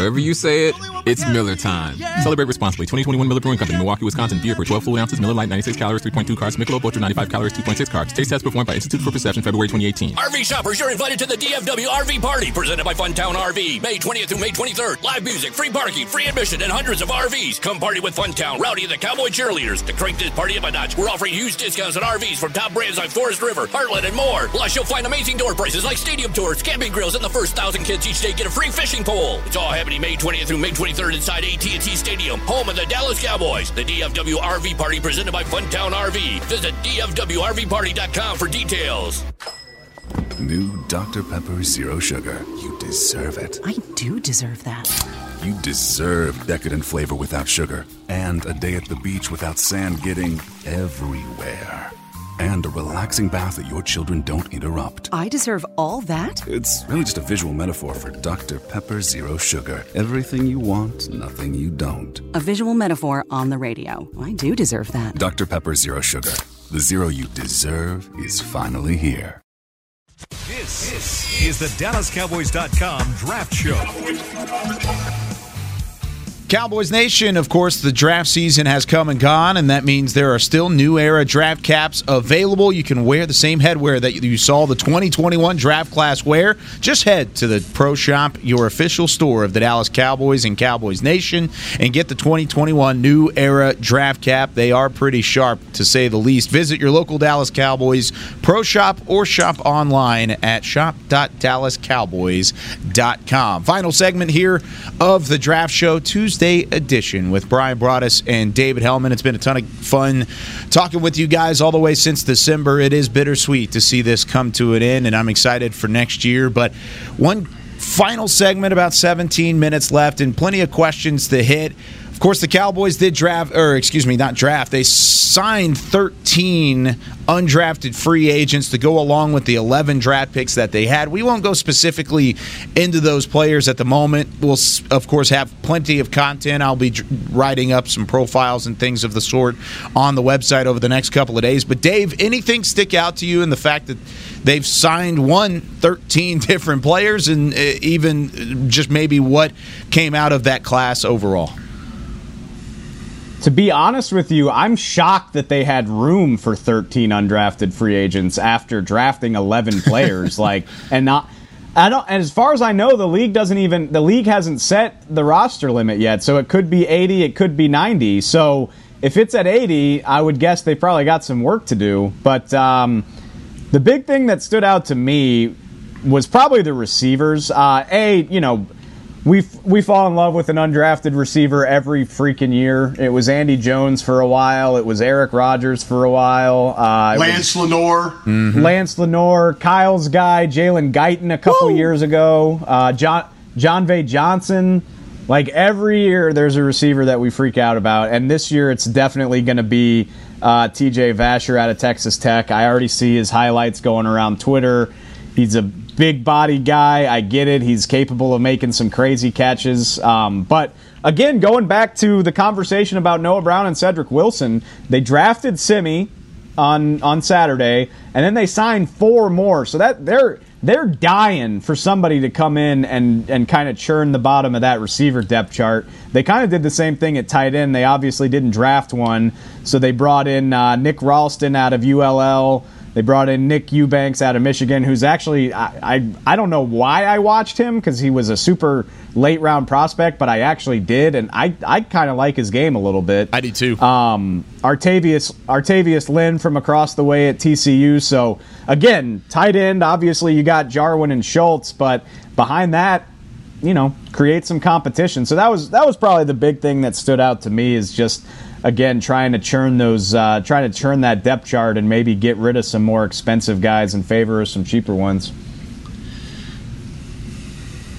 However you say it, it's Miller time. Celebrate responsibly. 2021 Miller Brewing Company, Milwaukee, Wisconsin. Beer per 12 fluid ounces. Miller Lite, 96 calories, 3.2 carbs. Michelob Ultra, 95 calories, 2.6 carbs. Taste test performed by Institute for Perception, February 2018. RV shoppers, you're invited to the DFW RV Party presented by Funtown RV. May 20th through May 23rd. Live music, free parking, free admission, and hundreds of RVs. Come party with Funtown, Rowdy, and the Cowboy Cheerleaders. To crank this party up a notch, we're offering huge discounts on RVs from top brands like Forest River, Heartland, and more. Plus, you'll find amazing door prices like stadium tours, camping grills, and the first thousand kids each day get a free fishing pole. It's all happening May 20th through May 23rd inside AT&T Stadium, home of the Dallas Cowboys. The DFW RV Party presented by Funtown RV. Visit DFWRVParty.com for details. New Dr. Pepper Zero Sugar. You deserve it. I do deserve that. You deserve decadent flavor without sugar, and a day at the beach without sand getting everywhere, and a relaxing bath that your children don't interrupt. I deserve all that? It's really just a visual metaphor for Dr. Pepper Zero Sugar. Everything you want, nothing you don't. A visual metaphor on the radio. I do deserve that. Dr. Pepper Zero Sugar. The zero you deserve is finally here. This, this is the DallasCowboys.com draft show. Cowboys Nation, of course, the draft season has come and gone, and that means there are still new era draft caps available. You can wear the same headwear that you saw the 2021 draft class wear. Just head to the Pro Shop, your official store of the Dallas Cowboys and Cowboys Nation, and get the 2021 new era draft cap. They are pretty sharp, to say the least. Visit your local Dallas Cowboys Pro Shop or shop online at shop.dallascowboys.com. Final segment here of the draft show, Tuesday edition with Bryan Broaddus and David Helman. It's been a ton of fun talking with you guys all the way since December. It is bittersweet to see this come to an end, and I'm excited for next year. But one final segment, about 17 minutes left, and plenty of questions to hit. Of course, the Cowboys did draft, or excuse me, not draft. They signed 13 undrafted free agents to go along with the 11 draft picks that they had. We won't go specifically into those players at the moment. We'll, of course, have plenty of content. I'll be writing up some profiles and things of the sort on the website over the next couple of days. But, Dave, anything stick out to you in the fact that they've signed one 13 different players and uh, even just maybe what came out of that class overall? To be honest with you, I'm shocked that they had room for 13 undrafted free agents after drafting 11 players. like, and not. I don't. And as far as I know, the league doesn't even. The league hasn't set the roster limit yet, so it could be 80, it could be 90. So if it's at 80, I would guess they probably got some work to do. But um, the big thing that stood out to me was probably the receivers. Uh, a, you know, we we fall in love with an undrafted receiver every freaking year. It was Andy Jones for a while. It was Eric Rogers for a while. Uh, it was Lance Lenoir. Lance Lenoir, Kyle's guy, Jalen Guyton a couple years ago. Uh, John Jon'Vea Johnson. Like every year, there's a receiver that we freak out about, and this year it's definitely going to be uh, T.J. Vasher out of Texas Tech. I already see his highlights going around Twitter. He's a big body guy. I get it. He's capable of making some crazy catches. Um, but again, going back to the conversation about Noah Brown and Cedric Wilson, they drafted Simi on on Saturday, and then they signed four more. So that they're they're dying for somebody to come in and and kind of churn the bottom of that receiver depth chart. They kind of did the same thing at tight end. They obviously didn't draft one, so they brought in uh, Nick Ralston out of ULL. They brought in Nick Eubanks out of Michigan, who's actually I I, I don't know why I watched him because he was a super late round prospect, but I actually did, and I I kind of like his game a little bit. I do too. Um, Artayvious Artayvious Lynn from across the way at TCU. So again, tight end. Obviously, you got Jarwin and Schultz, but behind that, you know, create some competition. So that was that was probably the big thing that stood out to me is just again trying to churn those uh, trying to churn that depth chart and maybe get rid of some more expensive guys in favor of some cheaper ones.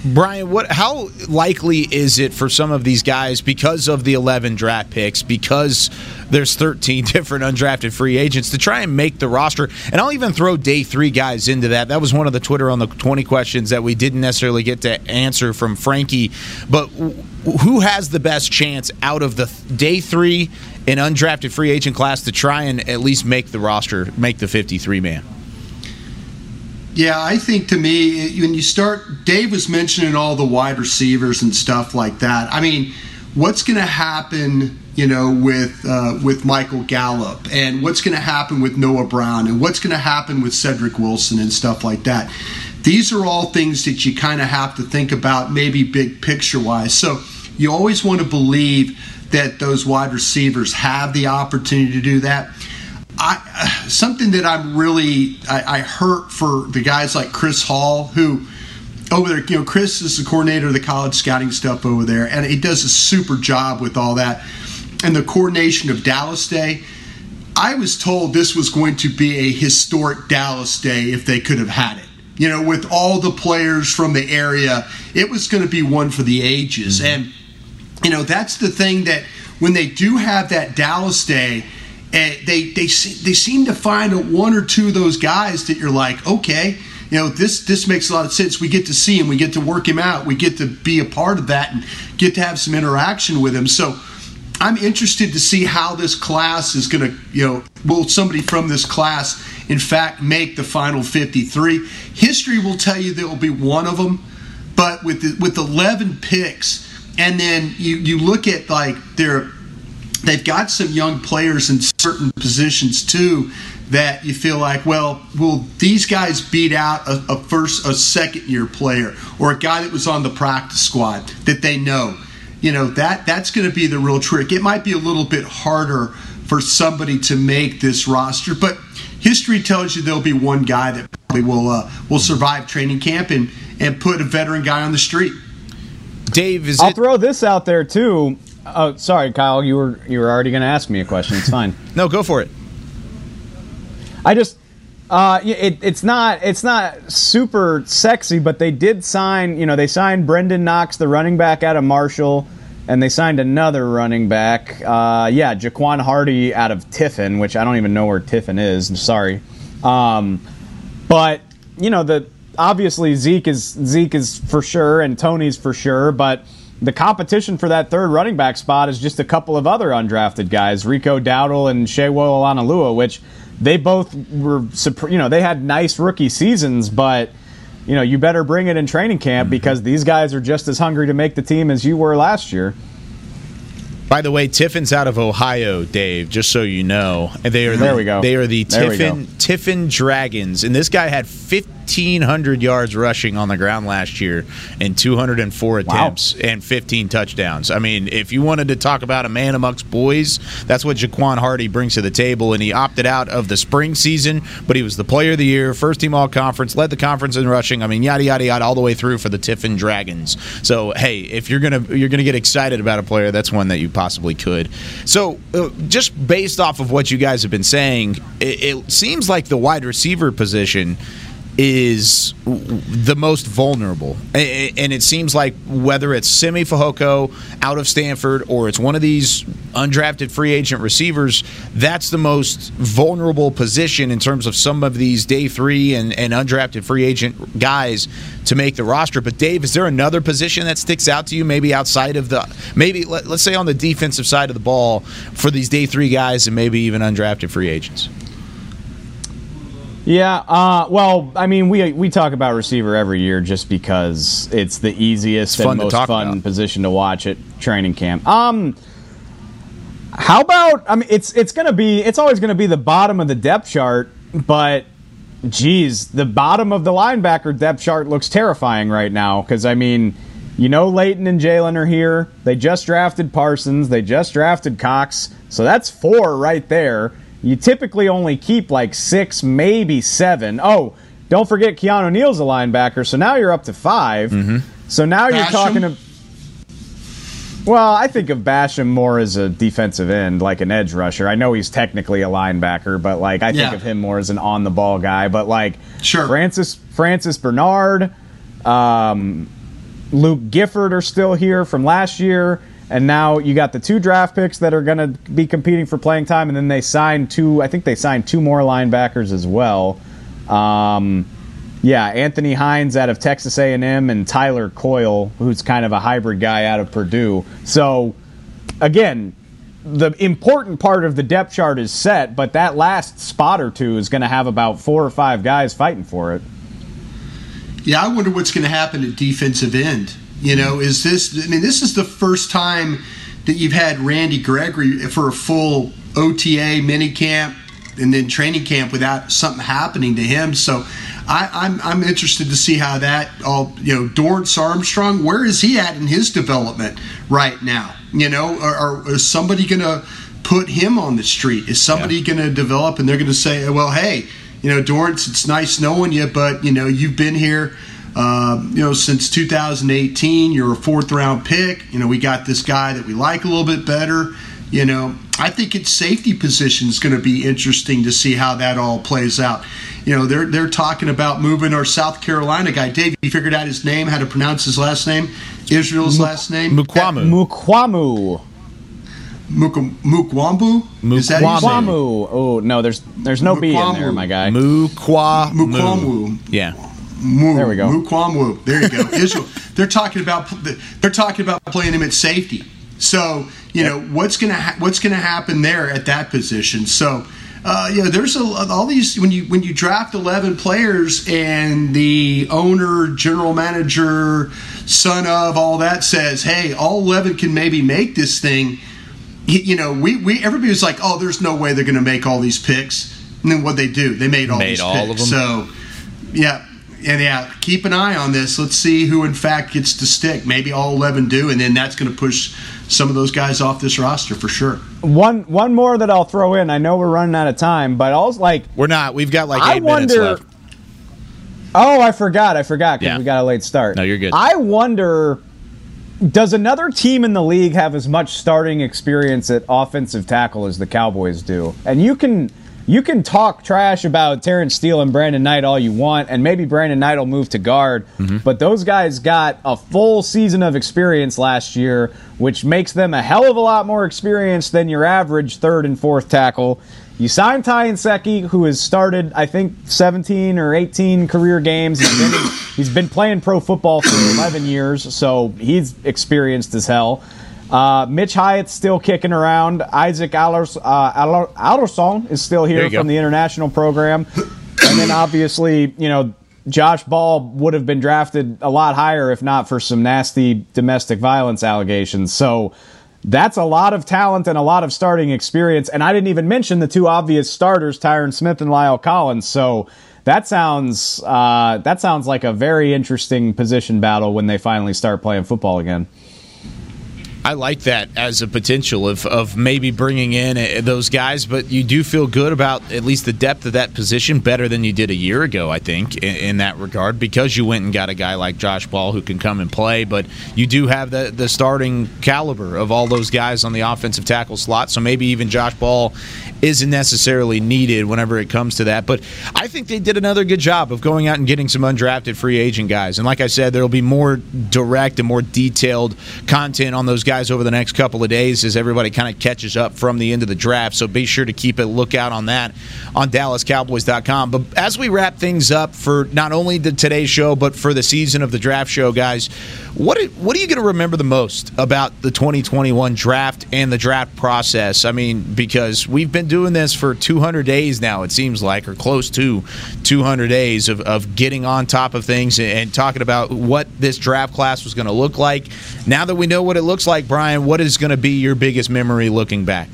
Bryan, what? How likely is it for some of these guys because of the 11 draft picks, because there's 13 different undrafted free agents to try and make the roster? And I'll even throw day three guys into that. That was one of the Twitter on the 20 questions that we didn't necessarily get to answer from Frankie. But who has the best chance out of the day three and undrafted free agent class to try and at least make the roster, make the 53 man? Yeah, I think to me, when you start, Dave was mentioning all the wide receivers and stuff like that. I mean, what's going to happen, you know, with uh, with Michael Gallup, and what's going to happen with Noah Brown, and what's going to happen with Cedric Wilson and stuff like that. These are all things that you kind of have to think about, maybe big picture wise. So you always want to believe that those wide receivers have the opportunity to do that. I, something that I'm really I, I, hurt for the guys like Chris Hall who over there you know Chris is the coordinator of the college scouting stuff over there and he does a super job with all that and the coordination of Dallas Day. I was told this was going to be a historic Dallas Day if they could have had it. You know, with all the players from the area, it was going to be one for the ages. Mm-hmm. And you know, that's the thing that when they do have that Dallas Day and they they they seem to find one or two of those guys that you're like, okay, you know, this this makes a lot of sense. We get to see him, we get to work him out, we get to be a part of that, and get to have some interaction with him. So. I'm interested to see how this class is going to, you know, will somebody from this class, in fact, make the final 53? History will tell you there will be one of them, but with the, with 11 picks, and then you, you look at like their they've got some young players in certain positions too that you feel like, well, will these guys beat out a, a, first, a second year player or a guy that was on the practice squad that they know? You know that that's going to be the real trick. It might be a little bit harder for somebody to make this roster, but history tells you there'll be one guy that probably will uh, will survive training camp and and put a veteran guy on the street. Dave, is I'll it- throw this out there too. Oh, sorry, Kyle. You were you were already going to ask me a question. It's fine. no, go for it. I just uh, it, it's not it's not super sexy, but they did sign. You know, they signed Brenden Knox, the running back out of Marshall, and they signed another running back. Uh, yeah, Jaquan Hardy out of Tiffin, which I don't even know where Tiffin is. I'm sorry, um, but you know the obviously Zeke is Zeke is for sure, and Tony's for sure, but the competition for that third running back spot is just a couple of other undrafted guys, Rico Dowdle and Sewo Olonilua, which they both were, you know, they had nice rookie seasons, but you know, you better bring it in training camp mm-hmm. because these guys are just as hungry to make the team as you were last year. By the way, Tiffin's out of Ohio, Dave. Just so you know, and they are there. We go. They are the Tiffin Tiffin Dragons, and this guy had fifty. 1,500 yards rushing on the ground last year in 204 attempts wow. and 15 touchdowns. I mean, if you wanted to talk about a man amongst boys, that's what Jaquan Hardy brings to the table. And he opted out of the spring season, but he was the player of the year, first team all conference, led the conference in rushing. I mean, yada, yada, yada, all the way through for the Tiffin Dragons. So, hey, if you're going to you're going to get excited about a player, that's one that you possibly could. So, uh, just based off of what you guys have been saying, it, it seems like the wide receiver position is the most vulnerable. And it seems like whether it's Simi Fehoko out of Stanford or it's one of these undrafted free agent receivers, that's the most vulnerable position in terms of some of these day three and, and undrafted free agent guys to make the roster. But Dave, is there another position that sticks out to you, maybe outside of the, maybe let, us say on the defensive side of the ball for these day three guys and maybe even undrafted free agents? Yeah, uh, well, I mean, we we talk about receiver every year just because it's the easiest It's and most fun about. position to watch at training camp. Um, how about? I mean, it's it's gonna be it's always gonna be the bottom of the depth chart, but geez, the bottom of the linebacker depth chart looks terrifying right now because I mean. You know, Leighton and Jaylon are here. They just drafted Parsons. They just drafted Cox. So that's four right there. You typically only keep like six, maybe seven. Oh, don't forget Keanu Neal's a linebacker. So now you're up to 5 So now you're talking to. Well, I think of Basham more as a defensive end, like an edge rusher. I know he's technically a linebacker, but like I think Yeah. of him more as an on the ball guy. But like Sure. Francis Francis Bernard, um, Luke Gifford are still here from last year, and now you got the two draft picks that are going to be competing for playing time, and then they signed two. I think they signed two more linebackers as well. Um, yeah, Anthony Hines out of Texas A&M and Tyler Coyle, who's kind of a hybrid guy out of Purdue. So again, the important part of the depth chart is set, but that last spot or two is going to have about four or five guys fighting for it. Yeah, I wonder what's going to happen at defensive end. You know, is this? I mean, this is the first time that you've had Randy Gregory for a full OTA mini camp and then training camp without something happening to him. So, I, I'm I'm interested to see how that all. You know, Dorance Armstrong, where is he at in his development right now? You know, or, or is somebody going to put him on the street? Is somebody going to develop and they're going to say, well, hey, you know, Dorance, it's nice knowing you, but you know, you've been here, uh, you know, since 2018. You're a fourth round pick. You know, we got this guy that we like a little bit better. You know, I think its safety position is going to be interesting to see how that all plays out. You know, they're they're talking about moving our South Carolina guy. Dave, you figured out his name, how to pronounce his last name, Israel's last name, Mukuamu. Mukuamu. Muk- Mukwambu. That his name? Mukuamu. Oh no, there's there's no B in there, my guy. Mukuamu. Mukuamu. Yeah. Mu, There we go. Mukwamwu. There you go. Israel. They're talking about they're talking about playing him at safety. So you know what's gonna ha- what's gonna happen there at that position. So uh, you know there's a, all these when you when you draft 11 players and the owner, general manager, son of all that says, hey, all 11 can maybe make this thing. You know, we, we everybody was like, oh, there's no way they're going to make all these picks. And then what they do, they made all Made these all of picks. them. So yeah, and yeah, keep an eye on this. Let's see who in fact gets to stick. Maybe all eleven do, and then that's going to push some of those guys off this roster for sure. One one more that I'll throw in. I know we're running out of time, but also like We're not. We've got like I eight minutes wonder- left. Oh, I forgot. I forgot because Yeah. we got a late start. No, you're good. I wonder does another team in the league have as much starting experience at offensive tackle as the Cowboys do? And you can you can talk trash about Terence Steele and Brandon Knight all you want, and maybe Brandon Knight will move to guard, Mm-hmm. but those guys got a full season of experience last year, which makes them a hell of a lot more experienced than your average third and fourth tackle. You signed Ty Nsekhe, who has started, I think, 17 or 18 career games. He's been, he's been playing pro football for 11 years, so he's experienced as hell. Uh, Mitch Hyatt's still kicking around. Isaac Allers, uh, Alarcon is still here you go. from the international program. And then obviously, you know, Josh Ball would have been drafted a lot higher if not for some nasty domestic violence allegations. So that's a lot of talent and a lot of starting experience. And I didn't even mention the two obvious starters, Tyron Smith and La'el Collins. So that sounds uh, that sounds like a very interesting position battle when they finally start playing football again. I like that as a potential of, of maybe bringing in uh, those guys, but you do feel good about at least the depth of that position better than you did a year ago, I think, in, in that regard, because you went and got a guy like Josh Ball who can come and play, but you do have the, the starting caliber of all those guys on the offensive tackle slot, so maybe even Josh Ball isn't necessarily needed whenever it comes to that. But I think they did another good job of going out and getting some undrafted free agent guys. And like I said, there will be more direct and more detailed content on those guys over the next couple of days as everybody kind of catches up from the end of the draft. So be sure to keep a lookout on that on DallasCowboys.com. But as we wrap things up for not only the today's show, but for the season of the draft show, guys, what what are you going to remember the most about the 2021 draft and the draft process? I mean, because we've been doing this for 200 days now, it seems like, or close to 200 days of, of getting on top of things and talking about what this draft class was going to look like. Now that we know what it looks like, Bryan, what is going to be your biggest memory looking back?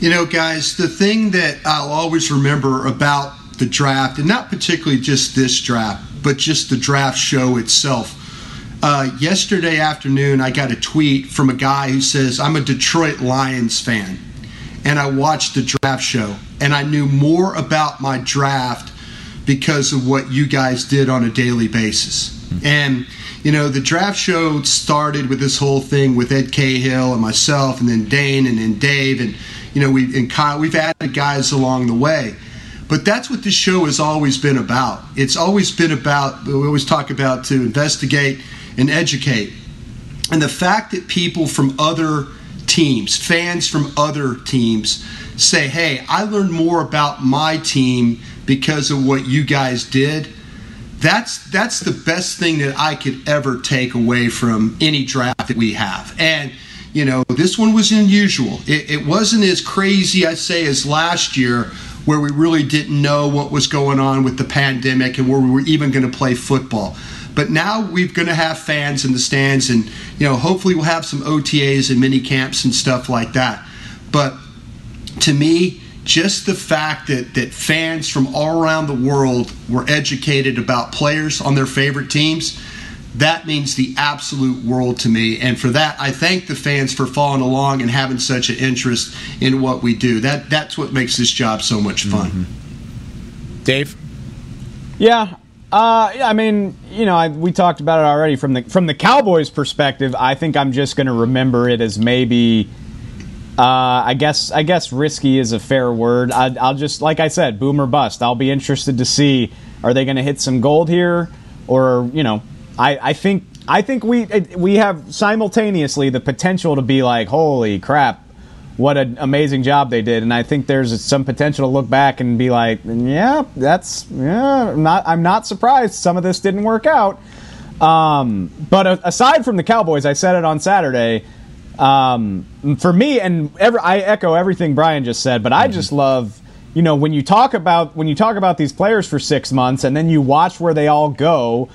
You know, guys, the thing that I'll always remember about the draft, and not particularly just this draft, but just the draft show itself. Uh, yesterday afternoon, I got a tweet from a guy who says, I'm a Detroit Lions fan. And I watched the draft show, and I knew more about my draft because of what you guys did on a daily basis. And, you know, the draft show started with this whole thing with Ed Cahill and myself, and then Dane, and then Dave, and, you know, we, and Kyle, we've added guys along the way. But that's what this show has always been about. It's always been about, we always talk about to investigate and educate. And the fact that people from other teams, fans from other teams, say, hey, I learned more about my team because of what you guys did. That's that's the best thing that I could ever take away from any draft that we have. And you know, this one was unusual. It, it wasn't as crazy, I say, as last year, where we really didn't know what was going on with the pandemic and where we were even going to play football. But now we're going to have fans in the stands, and you know, hopefully we'll have some OTAs and mini camps and stuff like that. But to me, just the fact that that fans from all around the world were educated about players on their favorite teams that means the absolute world to me. And for that, I thank the fans for following along and having such an interest in what we do. That that's what makes this job so much fun. Mm-hmm. Dave, yeah. Uh, I mean, you know, I, we talked about it already from the from the Cowboys' perspective. I think I'm just going to remember it as maybe, uh, I guess, I guess risky is a fair word. I, I'll just, like I said, boom or bust. I'll be interested to see are they going to hit some gold here, or you know, I, I think I think we we have simultaneously the potential to be like, holy crap, what an amazing job they did, and I think there's some potential to look back and be like, yeah, that's yeah, I'm not I'm not surprised some of this didn't work out. Um, but aside from the Cowboys, I said it on Saturday. Um, for me, and every, I echo everything Bryan just said, but I just love you know when you talk about when you talk about these players for six months and then you watch where they all go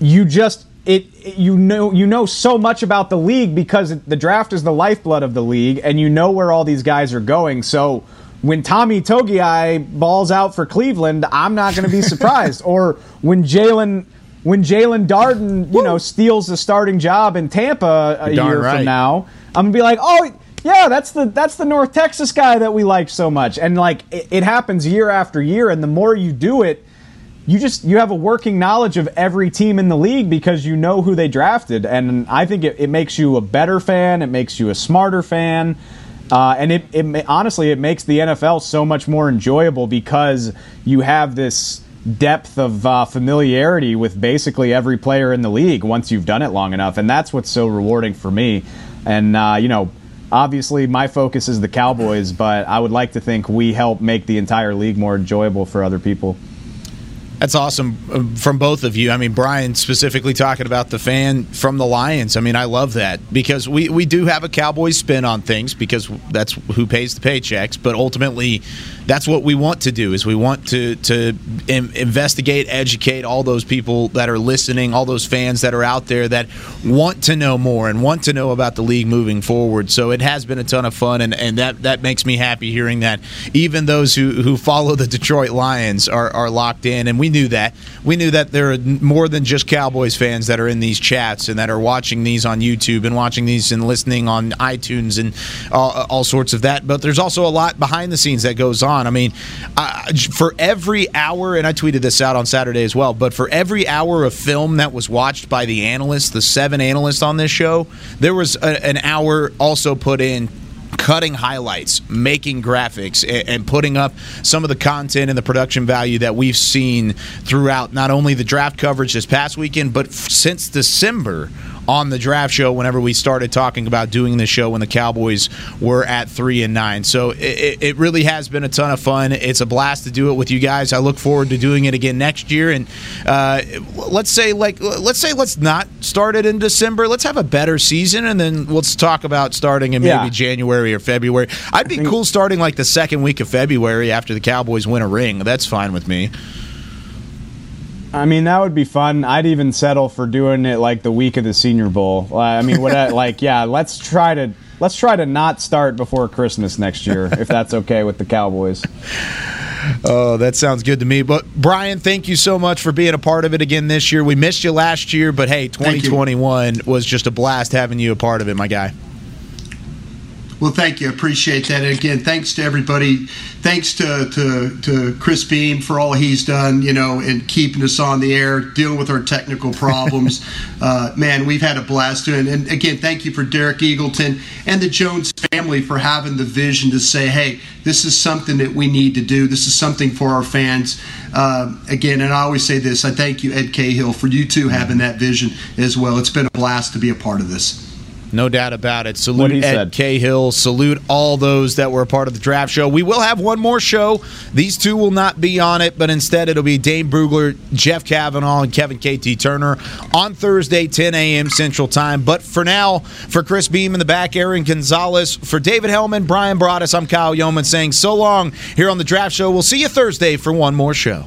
you just it you know you know so much about the league because the draft is the lifeblood of the league and you know where all these guys are going so when Tommy Togiai balls out for Cleveland, I'm not going to be surprised. or when Jaelon when Jaelon Darden, you know, steals the starting job in Tampa a Darn year right. from now, I'm gonna be like, oh yeah, that's the that's the North Texas guy that we like so much. And like it, it happens year after year, and the more you do it, you just you have a working knowledge of every team in the league because you know who they drafted and i think it, it makes you a better fan it makes you a smarter fan uh, and it, it honestly it makes the nfl so much more enjoyable because you have this depth of uh, familiarity with basically every player in the league once you've done it long enough and that's what's so rewarding for me and uh, you know obviously my focus is the cowboys but i would like to think we help make the entire league more enjoyable for other people That's awesome uh, from both of you. I mean, Bryan specifically talking about the fan from the Lions. I mean, I love that because we, we do have a Cowboys spin on things because that's who pays the paychecks. But ultimately, that's what we want to do. Is we want to to in, investigate, educate all those people that are listening, all those fans that are out there that want to know more and want to know about the league moving forward. So it has been a ton of fun, and, and that that makes me happy hearing that. Even those who who follow the Detroit Lions are are locked in, and we knew that. We knew that there are more than just Cowboys fans that are in these chats and that are watching these on YouTube and watching these and listening on iTunes and all, all sorts of that. But there's also a lot behind the scenes that goes on. I mean, for every hour, and I tweeted this out on Saturday as well, but for every hour of film that was watched by the analysts, the seven analysts on this show, there was a, an hour also put in cutting highlights, making graphics, and, putting up some of the content and the production value that we've seen throughout not only the draft coverage this past weekend, but since December on the draft show whenever we started talking about doing the show when the Cowboys were at three and nine. So it, it, really has been a ton of fun. It's a blast to do it with you guys. I look forward to doing it again next year. And uh, let's say like let's say let's not start it in December. Let's have a better season, and then let's talk about starting in maybe yeah. January or February. I'd be cool starting like the second week of February after the Cowboys win a ring. That's fine with me. I mean, that would be fun. I'd even settle for doing it like the week of the Senior Bowl. I mean, what? like, yeah, let's try to let's try to not start before Christmas next year, if that's okay with the Cowboys. Oh, that sounds good to me. But Bryan, thank you so much for being a part of it again this year. We missed you last year, but hey, 2021 was just a blast having you a part of it, my guy. Well, thank you. Appreciate that. And again, thanks to everybody. Thanks to, to, to Chris Beam for all he's done, you know, and keeping us on the air, dealing with our technical problems. uh, man, we've had a blast doing it. And again, thank you for Derek Eagleton and the Jones family for having the vision to say, hey, this is something that we need to do. This is something for our fans. Uh, again, and I always say this I thank you, Ed Cahill, for you too having that vision as well. It's been a blast to be a part of this. No doubt about it. Salute Ed said. Cahill. Salute all those that were a part of the draft show. We will have one more show. These two will not be on it, but instead it'll be Dane Brugler, Jeff Cavanaugh, and Kevin KT Turner on Thursday, 10 a.m. Central Time. But for now, for Chris Beam in the back, Aaron Gonzalez, for David Helman, Bryan Broaddus, I'm Kyle Youmans saying so long here on the draft show. We'll see you Thursday for one more show.